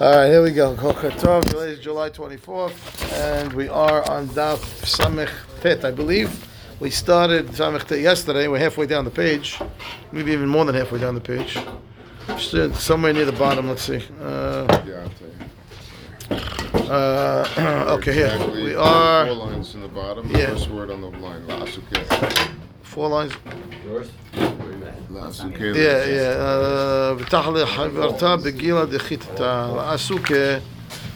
All right, here we go. Boker Tov. Today is July 24th, and we are on Daf Samech Tet, I believe. We started Samech Tet yesterday. We're halfway down the page, maybe even more than halfway down the page. Still Somewhere near the bottom. Let's see. Uh, Yeah, I'll tell you. uh, okay, here we are. Four lines in the bottom. Yeah. First word on the line. La'asuke. Four lines. La'asuke. Yeah, yeah. V'tachle havarta begila asuke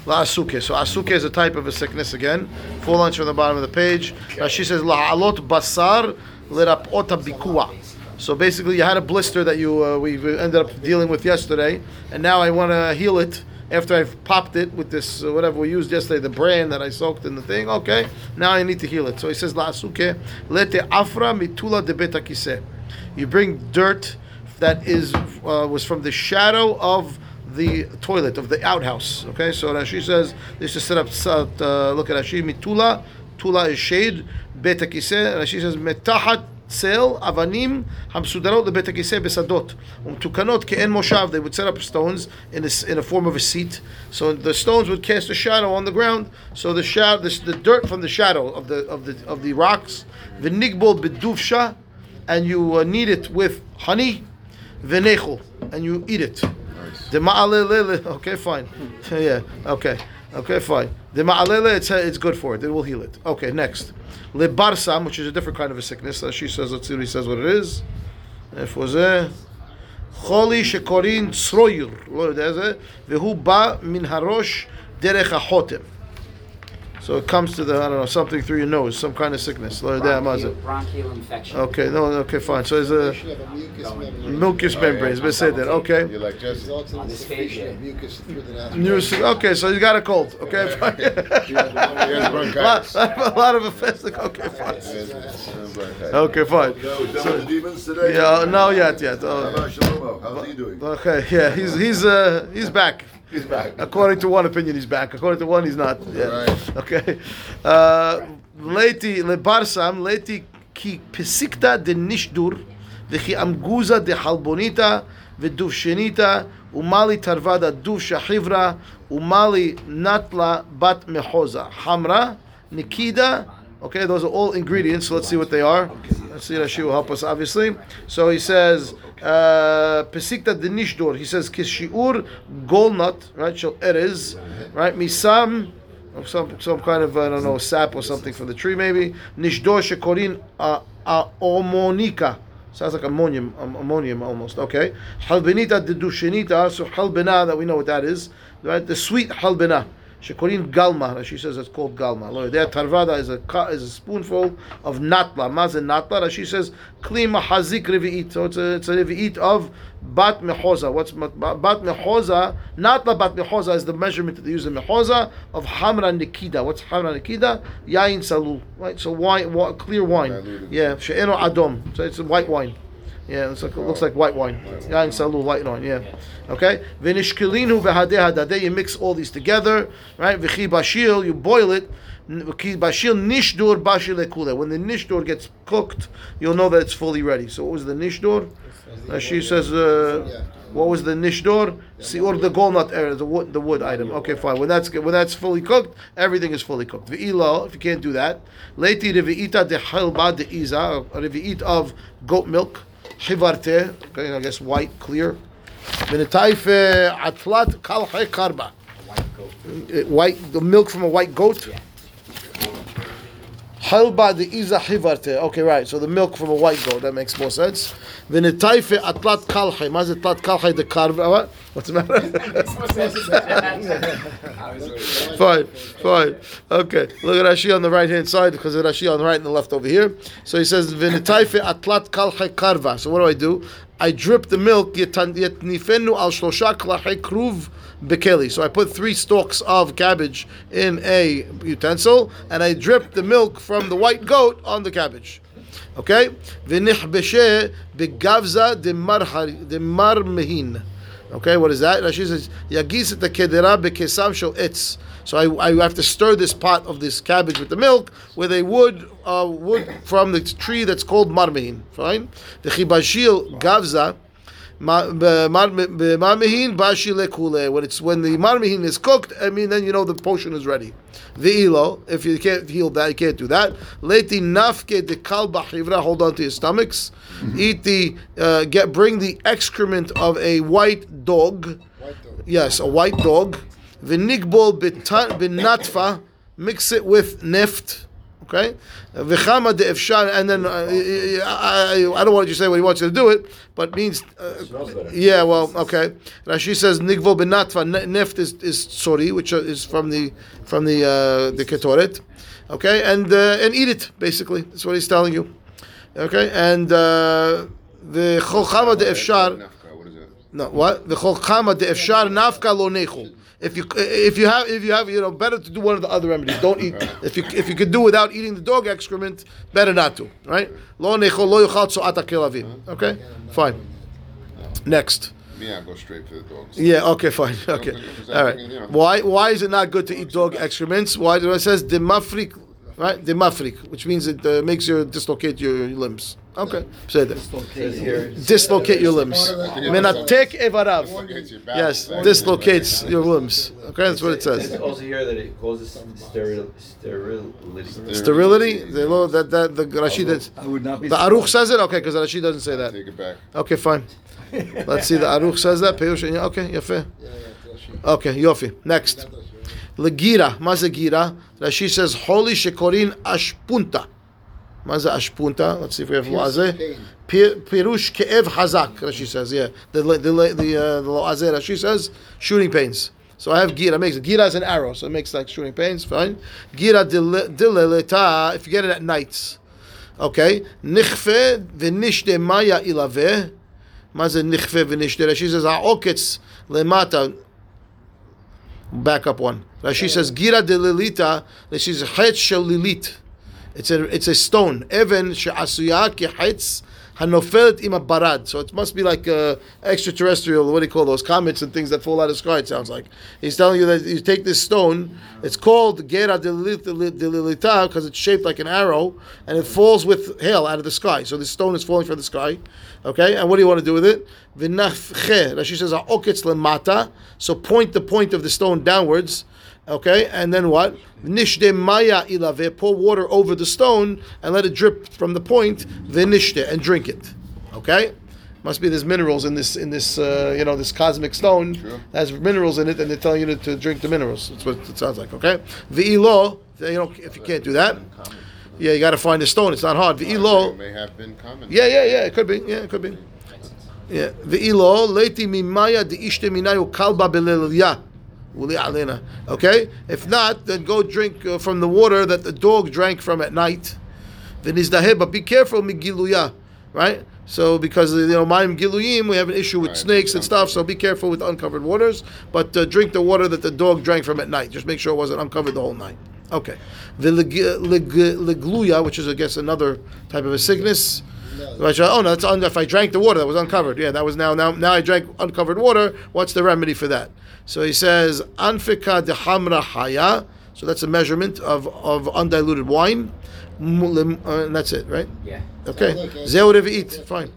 la asuke So asuke is a type of a sickness again. Full lunch from the bottom of the page. Rashi says la'alot basar lerapota bikua. So basically, you had a blister that you uh, we ended up dealing with yesterday, and now I want to heal it after I've popped it with this uh, whatever we used yesterday, the brand that I soaked in the thing. Okay, now I need to heal it. So he says la'asuke lete afra mitula de betakise. You bring dirt that is uh, was from the shadow of the toilet of the outhouse. Okay, so Rashi says this is set up. Uh, look at Rashi mitula. Tula is shade. Betakise. Rashi says metahat צל, אבנים המסודרות לבית הכיסא בשדות ומתוקנות כאין מושב they would set up stones in a, in a form of a seat so the stones would cast a shadow on the ground so the shadow the, the dirt from the shadow of the of the of the rocks v'nigbol beduvsha and you uh, knead it with honey v'nechol and you eat it the ma'alele okay fine yeah okay okay fine the ma'alele it's, it's good for it it will heal it okay next Lebarsam, which is a different kind of a sickness. Uh, she says, let's see what he says what it is. איפה זה? חולי שקוראים צרויר, לא יודע איזה, והוא בא מן הראש דרך החותם. so it comes to the I don't know something through your nose, some kind of sickness. Bronchial, bronchial infection. Okay, no, okay, fine. So there's a mucus membrane. Mucus oh, membranes. Yeah. We said that. Okay. You like just on this page, mucus through the nose. Okay, so you got a cold. Okay, fine. a, lot, a lot of offensive. Okay, fine. Okay, fine. So, yeah, no, yet, yet. Oh. Okay, yeah, he's he's uh he's back. He's back. According to one opinion, he's back. According to one, he's not. Yeah. Right. Okay. Uh, Leti lebarsam leti ki pisikta de nishdur v'chi amguza de halbonita v'duvshenita umali tarvada duv shahivra umali natla bat mehoza hamra nikida. Okay, those are all ingredients. Let's see what they are. Let's see. Rashi will help us, obviously. So he says, uh, Pesikta Nishdur. He says, Kishiur golnut, right? Shall erez, right? Misam, some some kind of I don't know sap or something from the tree maybe. Nishdor shekorin uh, uh, omonika. Sounds like ammonium, um, ammonium almost. Okay. Halbenita de dushenita. So halbena that we know what that is, right? The sweet halbena. Shekorin galma. She says it's called galma. Lord, there tarvada is a is a spoonful of natla. Mazen natla. She says klima hazik revi'it. So it's a it's a revi'it of bat mehoza. What's bat mehoza? Natla bat mehoza is the measurement that they use in mehoza of hamra nikida. What's hamra nikida? Yain salul. Right. So wine, clear wine. Yeah. She'eno adom. So it's white wine. Yeah, it's like, it looks like white wine. Yain salul, white wine. Yeah. Okay. V'nishkelinu v'hadeh hadadeh. You mix all these together, right? V'chi bashil. You boil it. V'chi bashil nishdur bashil ekule. When the nishdur gets cooked, you'll know that it's fully ready. So what was the nishdur? She says, uh, what was the nishdur? See, or the golnut area, the wood, the wood item. Okay, fine. When that's when that's fully cooked, everything is fully cooked. V'ilo, if you can't do that, leiti revi'ita de halba de iza, a revi'it of goat milk, chivarte, okay, I guess white, clear. V'netaife atlat kalche karba, White goat. Uh, the milk from a white goat. Halba de iza chivarte. Okay, right. So the milk from a white goat. That makes more sense. V'netaife atlat kalche. Maz atlat kalche de karba. What? What's the matter? fine, fine. Okay. Look at Rashi on the right hand side because of Rashi on the right and the left over here. So he says, V'netaife atlat kalche karva. So what do I do? I drip the milk, yetnifenu al shlosha klache kruv bekeli. So I put three stalks of cabbage in a utensil and I drip the milk from the white goat on the cabbage. Okay? V'nihbeshe begavza de marmehin. Okay, what is that? Rashi says, Yagis the kedera bekesam etz. So I, I have to stir this pot of this cabbage with the milk with a wood uh, wood from the tree that's called marmehin. Fine? The chibashil gavza marmihin bashi lekule. When it's when the marmihin is cooked, I mean then you know the potion is ready. The ilo, if you can't heal that, you can't do that. Leti nafke de kal bahivra. Hold on to your stomachs. Eat the uh, get bring the excrement of a white dog. White dog. Yes, a white dog. V'nigbol b'ta- b'natfa. Mix it with neft. Okay. V'chama de efshar. And then uh, I, I, I don't want you to say what he wants you to do it, but means. Uh, yeah. Well. Okay. Rashi says nigbol b'natfa. Ne- Neft is is tsori, which is from the from the uh, the ketoret. Okay, and uh, and eat it. Basically, that's what he's telling you. Okay, and uh, the chokama de efshar. Nafka, What is it? No, what? The chokama de efshar nafka lo nechol. If you if you have if you have you know better to do one of the other remedies. Don't eat. If you if you could do without eating the dog excrement, better not to. Right? Lo nechol lo yuchal. Okay, fine. Next. I go straight to the dogs. Yeah. Okay. Fine. Okay. All right. you know. Why Why is it not good to eat dog excrements? Why? do It says demafrik, right? Demafrik, which means it uh, makes you dislocate your limbs. Okay. Say that. Dislocate your limbs. Menatek evarav. Dislocates your back. Yes, dislocates your limbs. Okay, that's what it It's says. also here that it causes steril, sterility. Sterility. The lo- that that the Rashi that's I would not be. the Aruch says it. Okay, because the Rashi doesn't say that. Take it back. Okay, fine. Let's see. The Aruch says that. Peush. yeah, Okay, yafe. Yeah, yeah, Okay, yofi. Next. Legira. Maze gira. Rashi says holy shekorin ashpunta. Maze ashpunta. Let's see if we have. Pi- Pirush ke'ev hazak, Rashi says, yeah. The the the the, uh, the Rashi says, shooting pains. So I have gira, makes. Gira is an arrow, so it makes like shooting pains, fine. Gira dileleta, if you get it at nights. Okay. Nichfe v'nishte maya ilave. Maze nichfe v'nishte. Rashi says, ha'oketz lemata. Back up one. Rashi says, gira dilelita. Rashi says, het shel lilit. It's a it's a stone. Even she'asuya kihetz hanofelt ima barad. So it must be like uh, extraterrestrial. What do you call those comets and things that fall out of the sky? It sounds like he's telling you that you take this stone. It's called gera delilita because it's shaped like an arrow and it falls with hail out of the sky. So this stone is falling from the sky. Okay, and what do you want to do with it? V'nafche. Rashi says lemata. So point the point of the stone downwards. Okay, and then what? Nishde maya ilave, pour water over the stone and let it drip from the point, vinishte, and drink it. Okay? Must be there's minerals in this in this uh, you know this cosmic stone has minerals in it, and they're telling you to, to drink the minerals. That's what it sounds like. Okay, v'ilo, you know if you can't do that, yeah, you got to find a stone. It's not hard. It V'ilo, may have been common. yeah, yeah, yeah, it could be. Yeah, it could be. Yeah, v'ilo leiti mimaya deishte minayu kalba belilya. Okay? If not, then go drink uh, from the water that the dog drank from at night. But be careful, migiluya. Right? So, because, you know, ma'im giluyim, we have an issue with Right, snakes and stuff, so be careful with uncovered waters. But uh, drink the water that the dog drank from at night. Just make sure it wasn't uncovered the whole night. Okay. The ligluya, which is, I guess, another type of a sickness. Right, Oh no, that's un- if I drank the water that was uncovered. Yeah, that was now now now I drank uncovered water. What's the remedy for that? So he says anfika de hamra haya. So that's a measurement of, of undiluted wine. Uh, and that's it, right? Yeah. Okay. Sounds like a- Zeh whatever you eat. Fine.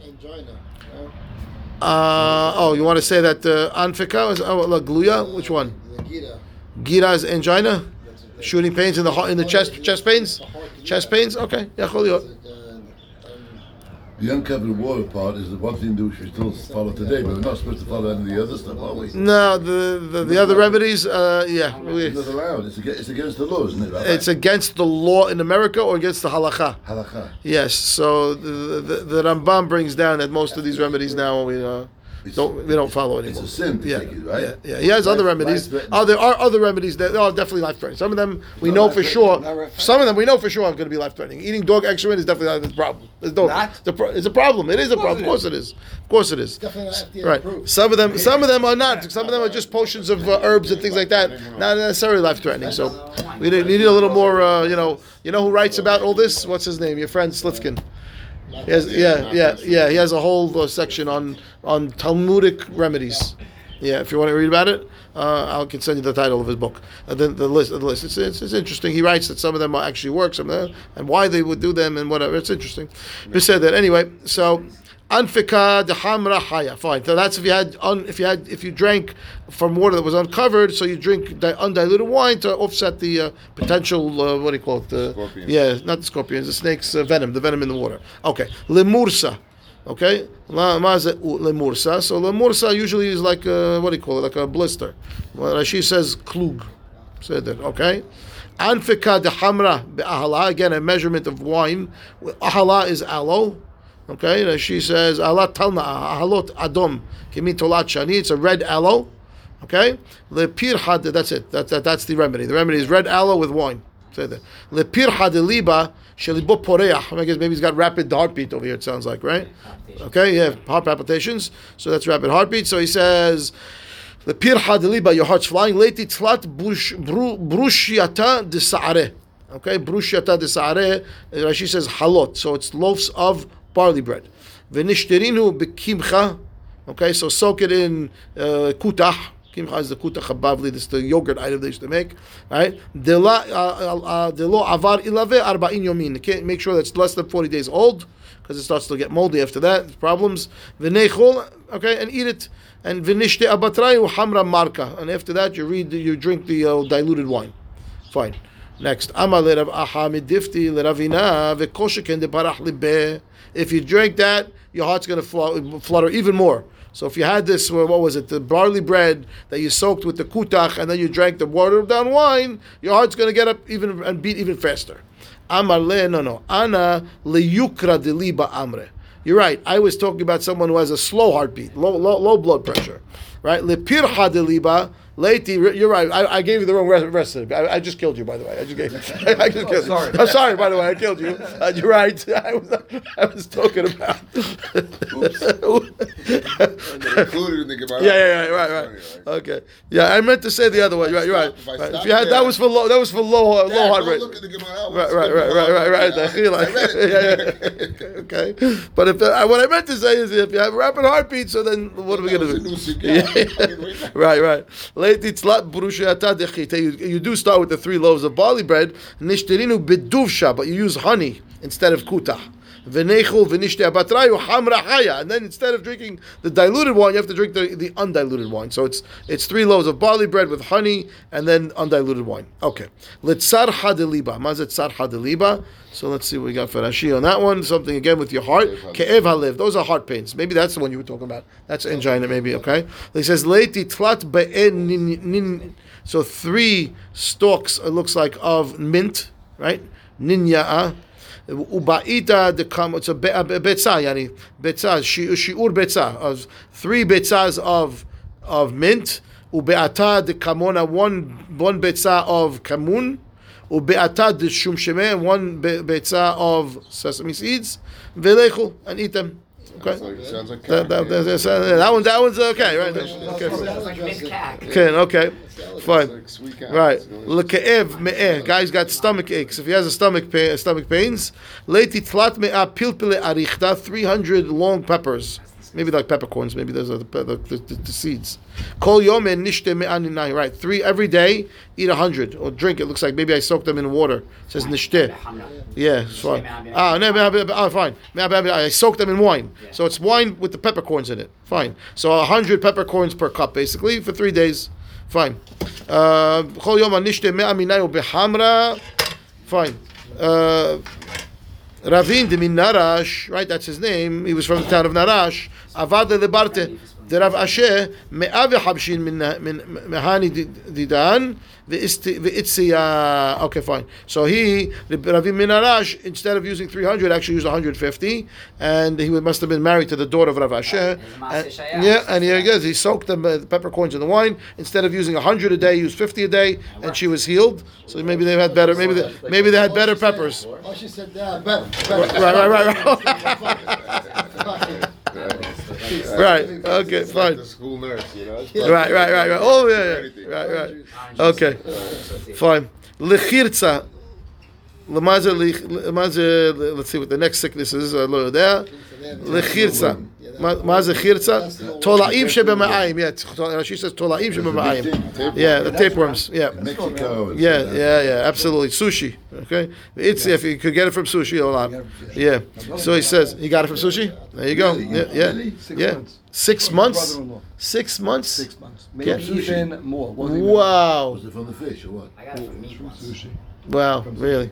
Uh, oh, you want to say that uh, anfika is oh, la gluya? Which one? The Gita. Gira is angina, shooting pains in the heart, in the chest, chest pains, chest pains. Okay, yeah, chol yot. Uh, um, The uncovered water part is the one thing that we should still follow today, but we're not supposed to follow any of the other stuff, are we? No, the the, the other remedies, uh, yeah, we- It's not allowed. It's against, it's against the law, isn't it? Rabbi? it's against the law in America or against the halacha. halakha. Yes, so the, the, the Rambam brings down that most of these remedies now we uh, don't we don't follow It's anymore. a sin Yeah, it, right? yeah, yeah. He has other remedies. Oh, there are other remedies that are definitely life threatening. Some of them we Not know for sure. Some of them we know for sure are going to be life threatening. Eating dog excrement is definitely not a problem. It's, dog, Not? it's, a, pro- it's a problem. It is a problem. Of course it is. Of course it is. Right. approved. Some of them, some of them are not. Some of them are just potions of uh, herbs and things like that. Not necessarily life threatening. So we need, we need a little more. Uh, you know, you know who writes about all this? What's his name? Your friend Slifkin. He has, yeah, yeah, yeah. He has a whole uh, section on on Talmudic remedies. Yeah, if you want to read about it, uh, I can send you the title of his book. Uh, the, the list, the list. It's, it's, it's interesting. He writes that some of them actually work, some of them, and why they would do them, and whatever. It's interesting. We said that anyway. So Anfika de hamra haya. Fine. So that's if you had un, if you had if you drank from water that was uncovered, so you drink di- undiluted wine to offset the uh, potential uh, what do you call it? The, Scorpions. Yeah, not the scorpions, the snake's uh, venom, the venom in the water. Okay, lemursa. Okay, lemursa. So lemursa usually is like uh, what do you call it? Like a blister. Well, Rashi says klug. Said that. Okay. Anfika de hamra be'ahala. Again, a measurement of wine. Ahala is aloe. Okay, and she says talna ahalot adom kimi tolat shani. It's a red aloe. Okay, lepir had. That's it. That, that that's the remedy. The remedy is red aloe with wine. Say that. Lepir had liba shelibo poreach. I guess maybe he's got rapid heartbeat over here. It sounds like right. Okay, yeah, heart palpitations. So that's rapid heartbeat. So he says. The pir hadliba, your heart's flying. Leti tlat brush- bru- brushiata de sa'are. Okay, brushiata de sa'are. Rashi says halot. So it's loaves of barley bread. Venishterinu bekimcha. Okay, so soak it in uh, kutah. Kimcha is the kutah habavli. This is the yogurt item they used to make. Right? Dela uh, uh, delo avar ilave arba'in yomin. Make sure that's less than forty days old because it starts to get moldy after that. Problems. V'nechol. Okay, and eat it. And v'nishte abatrayu hamra marka. And after that, you read, you drink the uh, diluted wine. Fine. Next, Amar lerav ahamid difti leravina v'koshiken de parach libe. If you drink that, your heart's going to flutter even more. So if you had this, uh, what was it, the barley bread that you soaked with the kutach, and then you drank the watered down wine, your heart's going to get up even and beat even faster. Amar le, no, no. Ana leyukra deliba amre. You're right. I was talking about someone who has a slow heartbeat, low, low, low blood pressure. Right? Lepirha deliba. Leti, you're right. I, I gave you the wrong re- recipe. I, I just killed you, by the way. I just gave. I just killed sorry. you. I'm sorry, by the way. I killed you. Uh, you're right. I was, I was talking about. Included in the Gemara. Yeah, yeah, yeah, right, right. Okay. Yeah, I meant to say the other one. You're right, you're right. If right. If you had that was for low, that was for low, Dad, low heart rate. Look at the Gemara. Right, right, right, right, right, right. The I chila. read it. yeah, yeah. Okay. But if uh, what I meant to say is if you have rapid heartbeat, so then what are we going to do? a new sugya. I can read that. right, right. You do start with the three loaves of barley bread. Nishterinu biduvsha, but you use honey instead of kuta. V'nechul v'nishte abatrayu hamra haya. And then instead of drinking the diluted wine, you have to drink the, the undiluted wine. So it's it's three loaves of barley bread with honey and then undiluted wine. Okay. Litzar hadeliba. Mazet tzar hadeliba. So let's see what we got for Rashi on that one. Something again with your heart. Ke'ev halev. Those are heart pains. Maybe that's the one you were talking about. That's angina, maybe. Okay. He says leiti tlat be'en. So three stalks. It looks like of mint, right? Ninya'a. Ubaita the kam. It's a be- betza, yani betza. shi- Shiur betza three betzas of of mint. Ubeata the kamona one one betza of kamun. Ubeata the shumsheme one be- betza of sesame seeds. Velechul and eat them. Okay. Sounds like, sounds like That, that, that, that, that one, that one's okay, right? Okay, Sounds like mint cack. okay, okay, fine. like sweet cat. Right. It's delicious. Leke'ev me'eh. Guy's got stomach aches. If he has a stomach pain, stomach pains, leiti tlat me'ah pilpile arichta, 300 long peppers. Maybe like peppercorns. Maybe those are the, the, the, the, seeds. Kol yom and nishte me'ah. Right. Three every day. Eat a hundred or drink. It looks like maybe I soaked them in water. It says nishte. Yeah, fine. Ah, no, ah, fine. I soaked them in wine. So it's wine with the peppercorns in it. Fine. So a hundred peppercorns per cup, basically, for three days. Fine. Kol Chol yom anishte me'ah minayu behamra. Fine. Uh, Ravin de Narash, right? That's his name. He was from the town of Narash. Avad lebarte. The Rav Asher me'av habshin min min mehani didan ve'itzia. Okay, fine. So he, the Ravin min instead of using 300, actually used 150, and he must have been married to the daughter of Rav Asher. There's a Maaseh And- yeah, and here he goes. He soaked the peppercorns in the wine instead of using 100 a day. He used 50 a day, and she was healed. So maybe they had better. Maybe they, maybe they had better peppers. Oh, she said, yeah, better. better. Right, right, right, Right. Okay. It's fine. Like the school nurse, you know. Right. Right. Right. Right. Oh yeah. yeah. Right. Right. Okay. Fine. Lechirza. Let's see what the next sickness is. Uh, I don't there. Lechirza. מה מה זה חירצה? תולעים שבמעיים. Yeah. Rashi says תולעים שבמעיים. Yeah. The tapeworms. Yeah. Mexico. and Yeah, stuff. yeah, yeah, absolutely. Sushi. Okay, it's if you could get it from sushi, olam. Yeah. So he says he got it from sushi. There you go. Really? Yeah, yeah, Really? Six yeah. months. Six months. Brother-in-law. Six months. Six months. Maybe Yeah. even more. Wasn't even- Wow. Was it from the fish or what? I got it from meat once. Sushi. Wow. Really.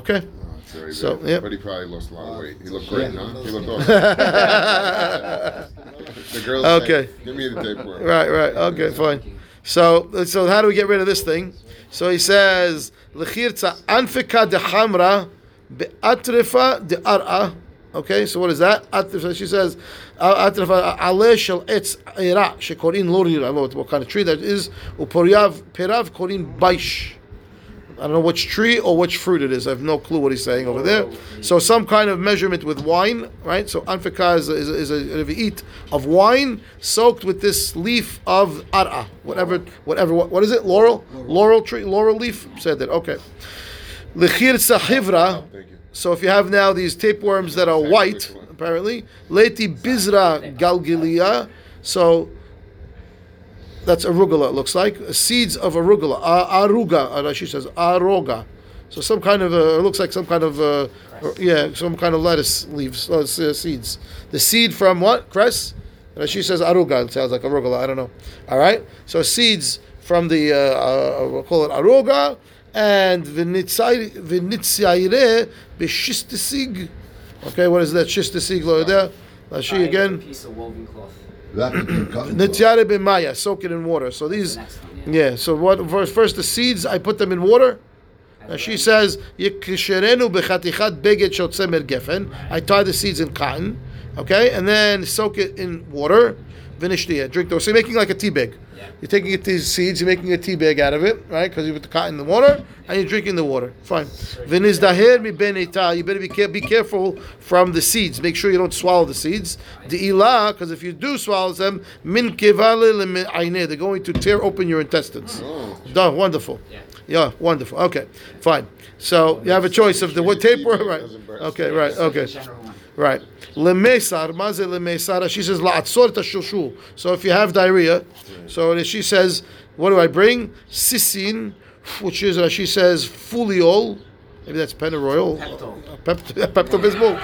Okay. Oh, it's very So, bad. yep. But he probably lost a lot of weight. He looked great, huh? He looked awesome. the girls Okay. say, give me the tapeworm. Right, right. Oh, okay, fine. So, so how do we get rid of this thing? So he says, "Lechirtza anfika de hamra be'atrifa de ar'a." Okay, so what is that? Atrifa. She says, "Atrifa ale shel etz ira shekorin lori." I don't know what, what kind of tree that is. Uporiav perav korin baish. I don't know which tree or which fruit it is. I have no clue what he's saying over there. So some kind of measurement with wine, right? So anfika is a, is a, is eat of wine soaked with this leaf of ara, whatever, whatever. What, what is it? Laurel, laurel tree, laurel leaf. Said that. Okay. Lechir sahivra. So if you have now these tapeworms that are white, apparently, leti bizra galgilia. So that's arugula. It looks like seeds of arugula. Aruga. uh, Rashi says aroga. So some kind of uh, it looks like some kind of uh, yeah, some kind of lettuce leaves, uh, seeds. The seed from what cress? Rashi says aruga. It sounds like arugula. I don't know. All right. So seeds from the uh, uh, we'll call it aruga and v'nitzayre b'shistisig. Okay, what is that shistisig over there? Rashi again. Piece of woven cloth. Nityare b'maya, soak it in water. So these, The one, yeah. yeah. So what? First, first the seeds, I put them in water. And she says, "Yikisherenu bechatichat beged shotzemer gefen." I tie the seeds in cotton, okay, and then soak it in water. Vinishtiya, uh, drink those. So you're making like a tea bag. Yeah. You're taking it, these seeds, you're making a tea bag out of it, right? Because you put the cotton in the water, and you're drinking the water. Fine. Vinizdaher mi beneta. You better be, care- be careful from the seeds. Make sure you don't swallow the seeds. The ilah, because if you do swallow them, min. They're going to tear open your intestines. Oh. Duh, wonderful. Yeah. Yeah, wonderful. Okay, fine. So you have a choice of the what tapeworm, right? Okay, right. Okay. General one. Right. Lemesar, maze lemesara. She says la'atzor tashushu. So if you have diarrhea, so she says, what do I bring? Sisin, which is uh, she says fuliol. Maybe that's pennyroyal. Pepto. Pep- Pepto-Bismol.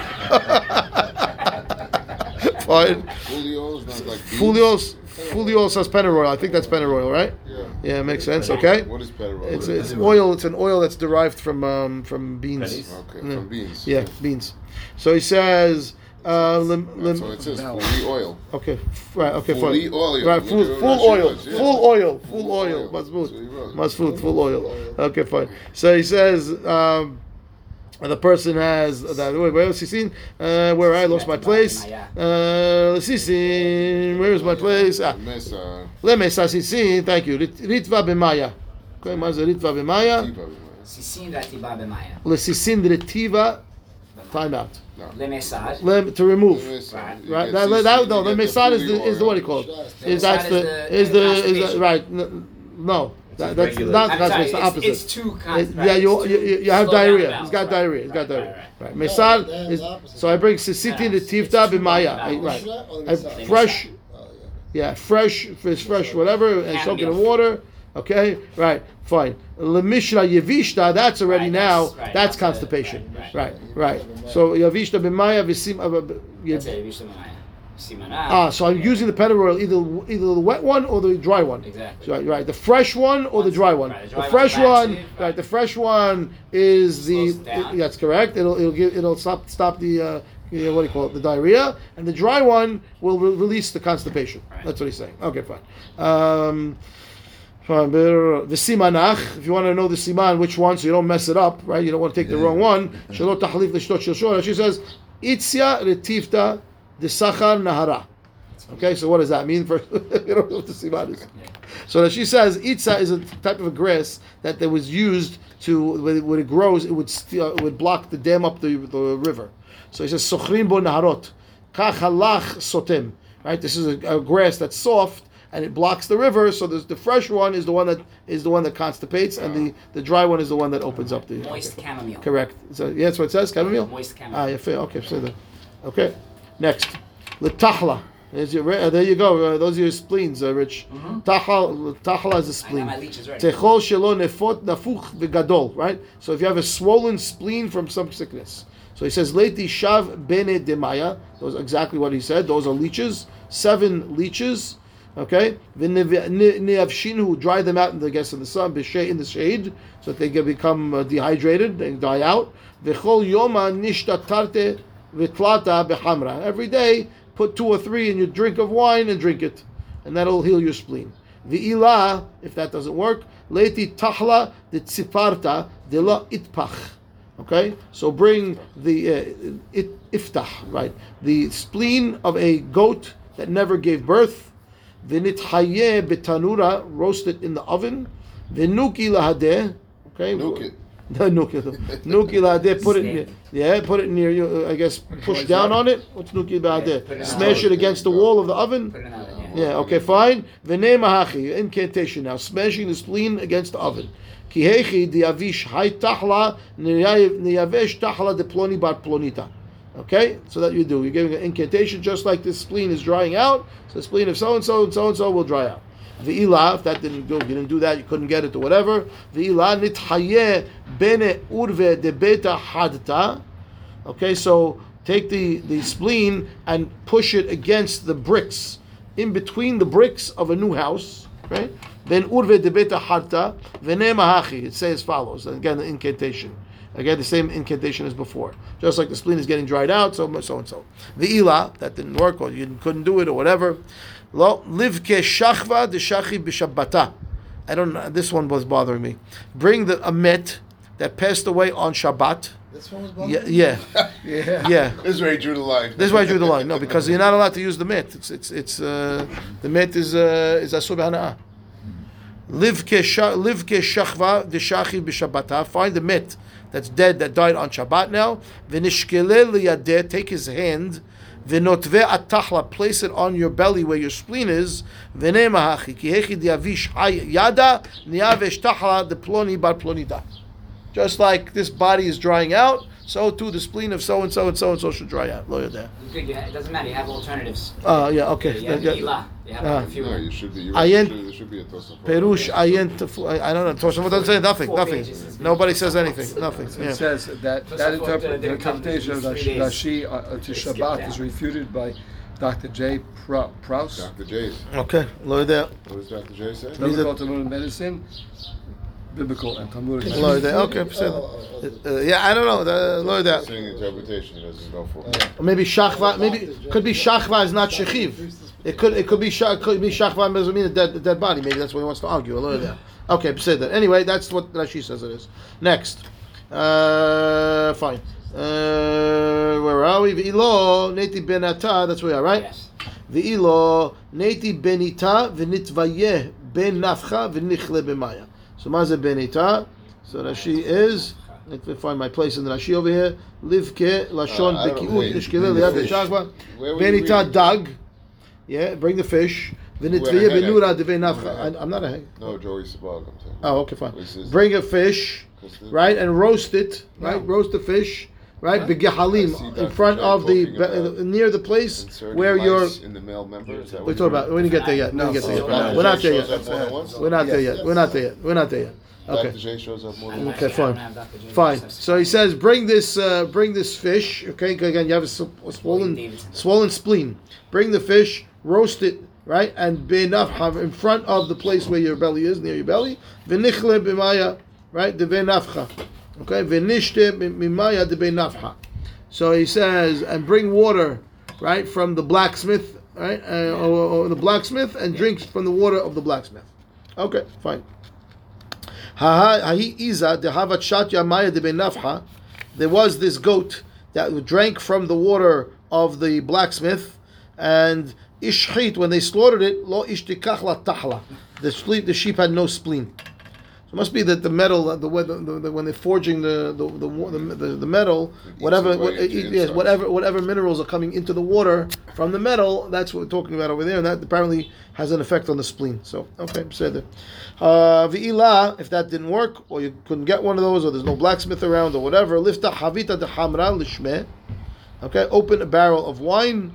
Fine. Julio's not like beans. Fulios. Fuliol says pennyroyal. I think that's pennyroyal, right? Yeah. Yeah, makes sense. Okay. What is better? It's, it's oil. It's an oil that's derived from um, from beans. Pennies? Okay, from beans. Yeah, beans. So he says. Uh, lim, lim, so it says fully oil. Okay, right. Okay, fully fine. oil. Right, full, full oil, yeah. full oil, full, full oil, food, masfut, full oil. Okay, fine. So he says. Um, the person has that. Wait, where is Sisin? Uh, where I lost my place? Uh, Sisin, where is my place? Ah. see, Sisin, thank you. Ritva b'maya. Okay, Ritva b'maya. Sisin retiva b'maya. Sisin retiva Time out. Lemesar. Lem, to remove. Right. Right. That, that, that, no, the mesad is the is the what do you call it? Is that's the is is the the is the right? No, that, that's regular. not I'm sorry, constipation. it's, Opposite. it's too It- constant. yeah, you, you, you you have diarrhea. He's got diarrhea. He's got Right, diarrhea. right, Right. Mesad that is is so I bring sisitin Yeah. retivta It's too b'maya. long Right. I fresh. Yeah. Yeah, fresh, fish, fresh, whatever, and soak it in Chamomile. water. Okay, right, fine. Lemishra yevishta, that's already Right, now, that's- right, that's that's the- constipation. right, Right, right. So yevishta b'maya v'sim. uh, That's yev- it. Rishon b'maya. Simana. Ah, so I'm using the pennyroyal, either either the wet one or the dry one. Exactly. Right, right. The fresh one or the dry one. Right, the The fresh one, right. right. The fresh one is the. It that's correct. It'll it'll give it'll stop stop the. Uh, you know, what do you call it? The diarrhea, and the dry one will re- release the constipation. Right. That's what he's saying. Okay, fine. Um, fine, but, uh, The simanach. If you want to know the siman, which one, so you don't mess it up, right? You don't want to take the wrong one. Shalot tahlif l'shtot. She says, itzia retivta de sachar nahara. Okay, so what does that mean? For you don't know what the siman is. So that she says itza is a type of a grass that that was used to when it, when it grows, it would steal, it would block the dam up the, the river. So he says sochrim bo naharot, kach halach sotem. Right, this is a, a grass that's soft and it blocks the river. So the, the fresh one is the one that is the one that constipates, and the, the dry one is the one that opens up the. Moist chamomile. Correct. So yeah, that's what it says. Chamomile. Moist Ah, chamomile. yeah, fair. Okay, say that. Okay, next, letahla. There's your, uh, there you go. Uh, those are your spleens, uh, Rich. Tahla is a I got my spleen. Techol shelo nefot nafuch v'gadol. Right. So if you have a swollen spleen from some sickness, so he says leti shav bene demaya. Those exactly what he said. Those are leeches. Seven leeches. Okay. V'neavshinu dry them out in the I in the sun, in the shade, so that they can become uh, dehydrated and die out. V'chol yoma nishtatarte v'tlata b'hamra. Every day, put two or three in your drink of wine and drink it, and that'll heal your spleen. V'ila, if that doesn't work, leti tahla de tziparta de la itpach. Okay, so bring the uh, it, iftah, right? The spleen of a goat that never gave birth. V'nithaye betanura, roast it in the oven. V'nuki lahadeh, okay? Nuke it. No, nuki, nuki lahadeh, put it near, yeah, put it near you, I guess, push down on it. What's nuki put it lahadeh? Smash it against the wall of the oven. Put it in the oven, yeah. Yeah, okay, fine. V'nei mahachi, incantation now, smashing the spleen against the oven. Ki hechi diavish hai tahla niyavesh tahla de ploni bar plonita. Okay, so that you do. You're giving an incantation just like this spleen is drying out. So the spleen of so and so and so and so will dry out. V'ila, if that didn't do, you didn't do that, you couldn't get it or whatever. V'ila nithaye bene urve de beta hadta. Okay, so take the, the spleen and push it against the bricks, in between the bricks of a new house, right? Then urve debeta harta vene mahachi. It says follows. Again, the incantation. Again, the same incantation as before. Just like the spleen is getting dried out, so so and so. The ila that didn't work, or you couldn't do it, or whatever. Lo live ke shachva de shachi b'shabbata. I don't know. This one was bothering me. Bring the a met that passed away on Shabbat. This one was bothering. Yeah, yeah, Yeah. yeah. This is where he drew the line. This is why I drew the line. No, because you're not allowed to use the mit. It's it's it's uh, the mit is uh, is asur b'hana'ah. Live ke sha- live ke shachva b'shabbata. Find the mit that's dead that died on Shabbat now. V'nishkele liyadeh. Take his hand. V'notve atahla. Place it on your belly where your spleen is. V'nei mahachi ki hechi diavish yada niyavesh tahla ploni bar plonida. Just like this body is drying out, so too the spleen of so and so and so and so should dry out. Lawyer there. Good, you It doesn't matter. You have alternatives. Uh, yeah, okay. You have Yeah, Ila. You have Uh, a few. No, you should be. You're Ayen- right. There should, there should be a Tosafot. Perush ayin teflu- I I don't know. Tosafot doesn't say nothing. Four Nothing. Nobody says anything. Nothing. It Yeah. says that that Tosafot, interpret, didn't come to interpretation of these Rashi uh, uh, to They Shabbat is refuted by Dr. J. Prou- Preuss, Dr. J's. Okay. Look there. What does Dr. J say? Biblical Talmudic Medicine, Biblical and Talmudic Look at Okay. said- uh, yeah, I don't know. Uh, Look that. Interpretation, doesn't go for maybe shachva. Maybe could be shachva is not shechiv. It could it could be shach could be shachva doesn't mean a dead a dead body. Maybe that's what he wants to argue. Look at that. Okay. Said that. Anyway, that's what Rashi says it is. Next. Uh, fine. Uh, where are we? V'ilo neti benata. That's where we are, right? Yes. Ve'ilo neti benita v'nitvayeh ben nafcha v'nichle b'maya. So maze benita. So Rashi is. Let me find my place in the Rashi over here. Livke lashon Uh, I don't know. bekiut Wait, ishkele liad fish. b'shachva. Where were you Benita dag. Yeah, bring the fish. The benura at? devei Where the nafcha. head? I- I'm not a. No, Joey Sabag, I'm saying. Oh, okay, fine. Bring a fish, right, and roast it, right? Roast the fish, right? I see Begehalim in front of the about near the place where you're. in the male member. We're what talking about. We didn't get there yet. We No. didn't get there yet. Dr. We're not there yet. up more than once? We're not there yet. We're not there yet. We're not there yet. Okay. Shows up more than I'm once. Okay, fine. don't have Dr. J. Fine. So he says, bring this, uh, bring this fish. Okay, again, you have a, swollen, swollen spleen. Bring the fish, roast it, right, and be enough have in front of the place where your belly is, near your belly. V'nichle b'maya, right, de nafcha. Okay, v'nishte b'maya de. So he says, and bring water, right, from the blacksmith, right, uh, or, or the blacksmith, and drink from the water of the blacksmith. Okay, fine. Hahi iza dehavat shat yamaya de. There was this goat that drank from the water of the blacksmith, and ishchit when they slaughtered it lo ishtikach la tahla. The sheep had no spleen. So it must be that the metal, uh, the, the, the when they're forging the the the, the, the metal, whatever what, yes, whatever whatever minerals are coming into the water from the metal, that's what we're talking about over there, and that apparently has an effect on the spleen. So okay, said uh, V'ila, if that didn't work, or you couldn't get one of those, or there's no blacksmith around, or whatever, lift a havita de hamra lishme. Okay, open a barrel of wine,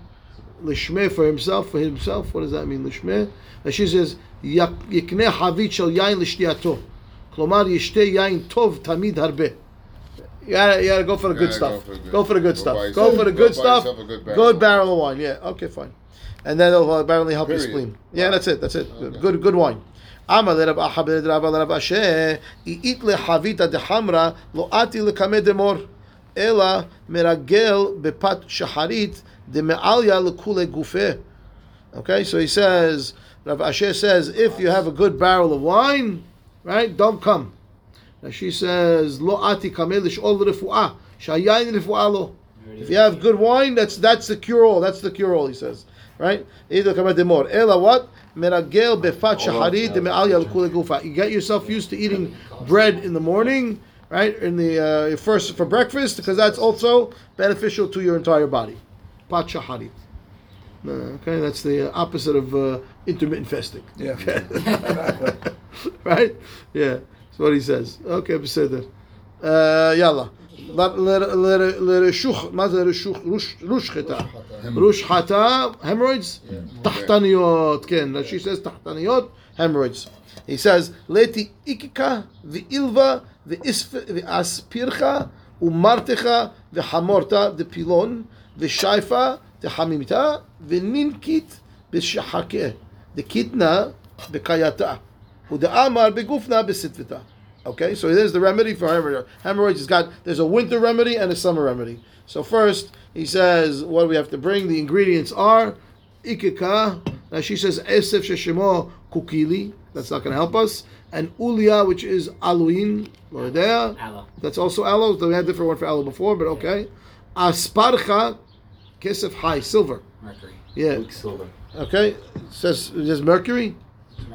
lishme for himself, for himself. What does that mean, lishme? And she says, yikne havit shel yain lishtiato. כלומר, ישתה יין טוב תמיד הרבה. You gotta, you gotta go for the good Yeah, stuff. go for the good- Go for the good go stuff. buy Go yourself- for the go good buy stuff. yourself a good barrel. Good barrel of wine. Yeah. Okay, fine. And then it'll apparently help your Period. spleen. Yeah, that's it. That's it. Good, good wine. אמר לרב אחא בן רבא לרב אשר, אית לחביתא דחמרא, לא אתי לקמא דמור, אלא מרגל בפת שחרית דמעליה לכולי גופה. Okay, so he says, Rav Asher says, if you have a good barrel of wine, right, don't come. Now she says, Lo ati kameh lish'ol refu'ah, shayayin refu'ah lo. If you have good wine, that's that's the cure all. That's the cure all. He says, right? Either kameh demor. Ela what? Meragel befat shaharit deme'alya l'kule gufa. You get yourself used to eating bread in the morning, right? In the uh, first for breakfast, because that's also beneficial to your entire body. Pat shaharit. Uh, okay, that's the uh, opposite of uh, intermittent fasting. Yeah. right? Yeah, that's what he says. Okay, בסדר. Uh, יאללה. לרשוך, מה זה רשוך? ראש- ראש חטא. ראש חטא, hemorrhoids? תחתניות, כן, she says תחתניות, hemorrhoids. He says, לתי איקיקה ואילבה ואספירך ומרתך וחמורת דפילון ושייפה דחמימתה ונינקית בשחקה דקיתנה בקייתה ודאמר בגופנה בסתוותה. Okay, so there's the remedy for hemorrhoids. Hemorrhoids has got there's a winter remedy and a summer remedy. So first he says what do we have to bring. The ingredients are ikika. Now she says esef sheshemo kukili. That's not going to help us. And ulia, which is aluin, loidea. Aloe. That's also aloe. So we had a different one for aloe before, but okay. Asparcha, kesef high, silver. Mercury. Yeah. Quicksilver. Okay. It says it says mercury.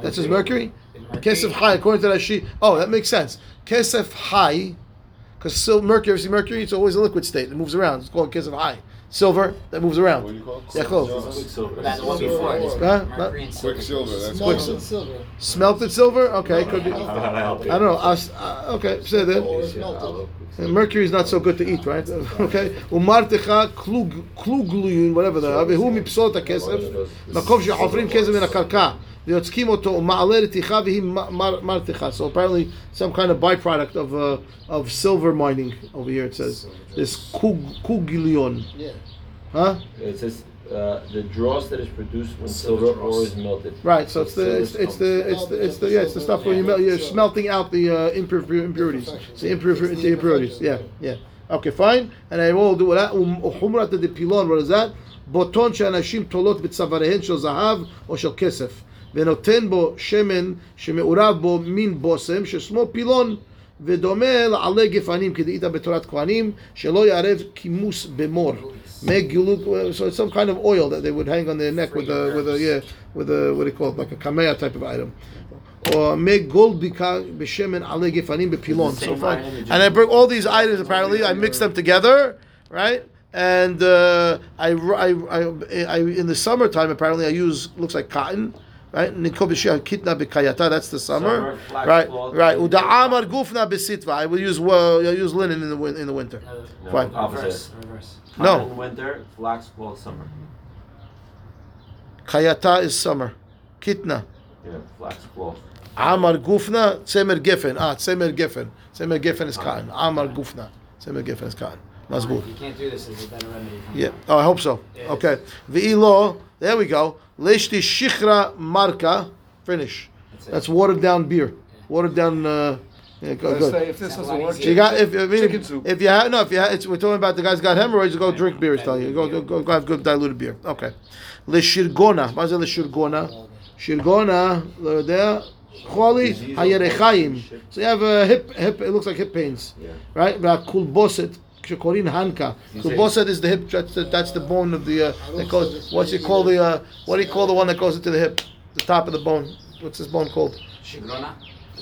That says mercury. Mercury. Kesef high, according to that sheet. Oh, that makes sense. Kesef high, because mercury, see mercury? It's always a liquid state. It moves around. It's called kesef high silver that moves around. What do you call it? Quicksilver. Mercury and silver. Quicksilver. Smelted silver. Okay, could be. I don't know. I, uh, okay, say that. And mercury is not so good to eat, right? okay. Umartecha klug klugluyun, whatever that. Who mipsot ha-kesef? Makov she'ofrim kesef min ha-karka. ויוצקים אותו, ומעלה רתיחה והיא מ- מר- מרתיחה. So apparently some kind of byproduct of uh, of silver mining over here. It says this kug kuglion, Yeah. huh? It says uh, the dross that is produced when silver ore is melted. Right. So it's the it's, it's the it's the it's the yeah it's the stuff where you melt, you're smelting out the uh, impur- impurities, the impur- the impurities. Yeah, yeah. Okay, fine. And I will do that. וחומרת דפילון, what is that? בוטון שאנשים תולות בצוואריהן של זהב או של כסף, ונותן בו שמן שמעורב בו מין בושם ששמו פילון, ודומה לעלי גפנים כדאית בתורת כהנים, שלא יערב כימוס במור. מגילוק, so it's some kind of oil that they would hang on their neck with a, with a, yeah, with a, what do you call it, like a kamea type of item. Or make gold b'shemen ale gefanim bepilon. So same fine. item that you- And I bring all these items. Apparently, I mix them together, right? And uh, I, I, I, I, in the summertime, apparently, I use looks like cotton, right? Nikol b'shia kitna b'kayata. That's the summer, Summer, right? Right. and- Uda'amar gufna b'sitva. I will use well, I use linen in the win- in the winter. No, No, Fine. opposite. Reverse. Reverse. No. Cotton winter, flax cloth summer. Kayata is summer. Kitna. Yeah, flax cloth. Amar Gufna, Tzemer Giffen. Ah, Tzemer Giffen. Tzemer Giffen is cotton. Amar Gufna. Tzemer Giffen is cotton. Mazbut. If you can't do this, there's a better remedy. Yeah. Oh, I hope so. Yeah, Okay. Ve'ilo. There we go. Leshti Shichra Marka. Finish. That's watered down beer. Watered down. Uh, yeah, go, Let's say good. if this doesn't work, easier. You got if I mean, chicken soup. if you have no if you have, it's, we're talking about the guy's got hemorrhoids go drink beer. Tell you go go, go go have good diluted beer. Okay. Leshirgona. What is it? Leshirgona. Shirgona. uh, There. Choli hayerechaim. So you have a hip hip. It looks like hip pains. Yeah. right? Kulboset, Shekorin Hanka. Kulboset is the hip. That's the, that's the bone of the. Uh, that goes, what's it called? The uh, what do you call the one that goes into the hip? The top of the bone. What's this bone called? Shigrona.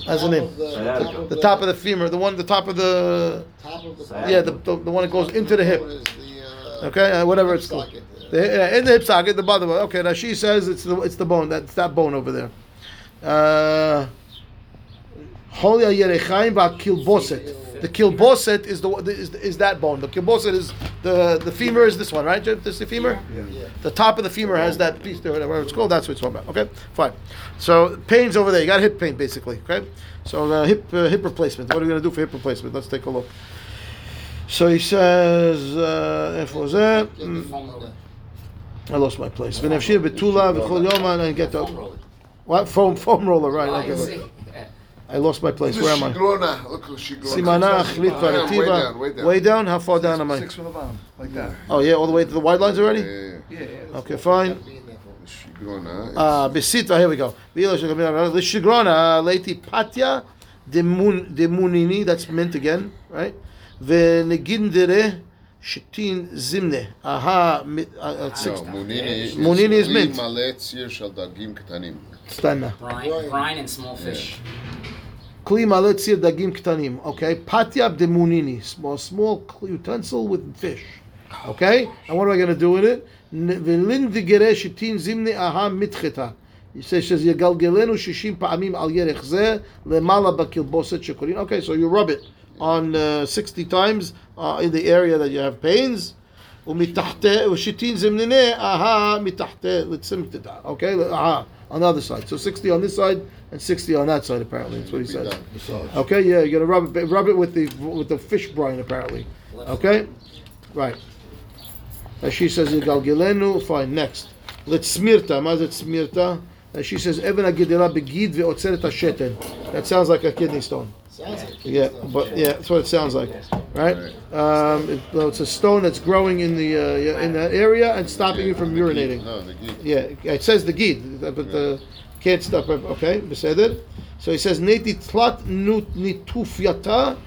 That's the name. the- top of The top of the femur. The one. The top of the. Top of the. Yeah, the, the, the one that goes into the hip. Is the, uh, Okay, uh, whatever it's called. The, uh, in the hip socket, the bottom. one. Okay, now she says it's the it's the bone. That's that bone over there. Uh, Holy Yerechaim kilboset. The kilboset is the is, is that bone. The kilboset is the the femur is this one, right? This is the femur. Yeah. yeah. The top of the femur has that piece there, whatever it's called. That's what it's talking about. Okay, fine. So pain's over there. You got hip pain basically. Okay. So the hip uh, hip replacement. What are we gonna do for hip replacement? Let's take a look. So he says, uh. I lost my place. Benefshir betula v'chol yoman and get up. What foam foam roller? Right. I lost my place. Where am I? Shigrona. Look, Shigrona. Simana, Achlit, Way down, way down. How far down am I? Six from the bottom, like that. Oh, yeah, all the way to the wide lines already? Yeah, yeah, yeah. Okay, fine. Uh, here we go. The shigrona Leiti Patya, Demunini, that's mint again, right? The Venegindere, Shitin Zimne. Aha, uh, uh, six. Munini is mint. Brine, brine and small fish. Yeah. Kli malet tzir dagim ktanim. Okay, patya demunini, small small utensil with fish. Okay, and what am I going to do with it? Velin digere shitin zimne aha mitcheta. He says says yegalgelenu shishim pa'amim al yerech zeh lemala bakilboset shekorin. Okay, so you rub it on uh, sixty times uh, in the area that you have pains. ומתחת, ושיטין זמננה, אהה, מתחת לצמתתה. Okay, אהה, on the other side. So 60 on this side and 60 on that side, apparently. That's what he says. Okay, yeah, you're gonna rub it, rub it with the with the fish brine, apparently. Okay, right. And she says, "Galgilenu." Fine. Next, let's smirta. Mazet smirta. And she says, "Even agidela begid ve'otzeret hasheten." That sounds like a kidney stone. Sounds like Yeah, but yeah, that's what it sounds like, right? Um, it, well, it's a stone that's growing in the uh, in that area and stopping you from urinating. No, the gid. Yeah, it says the gid, but the can't stop. Okay, beseder. So he says neti tlat nut nitufyata.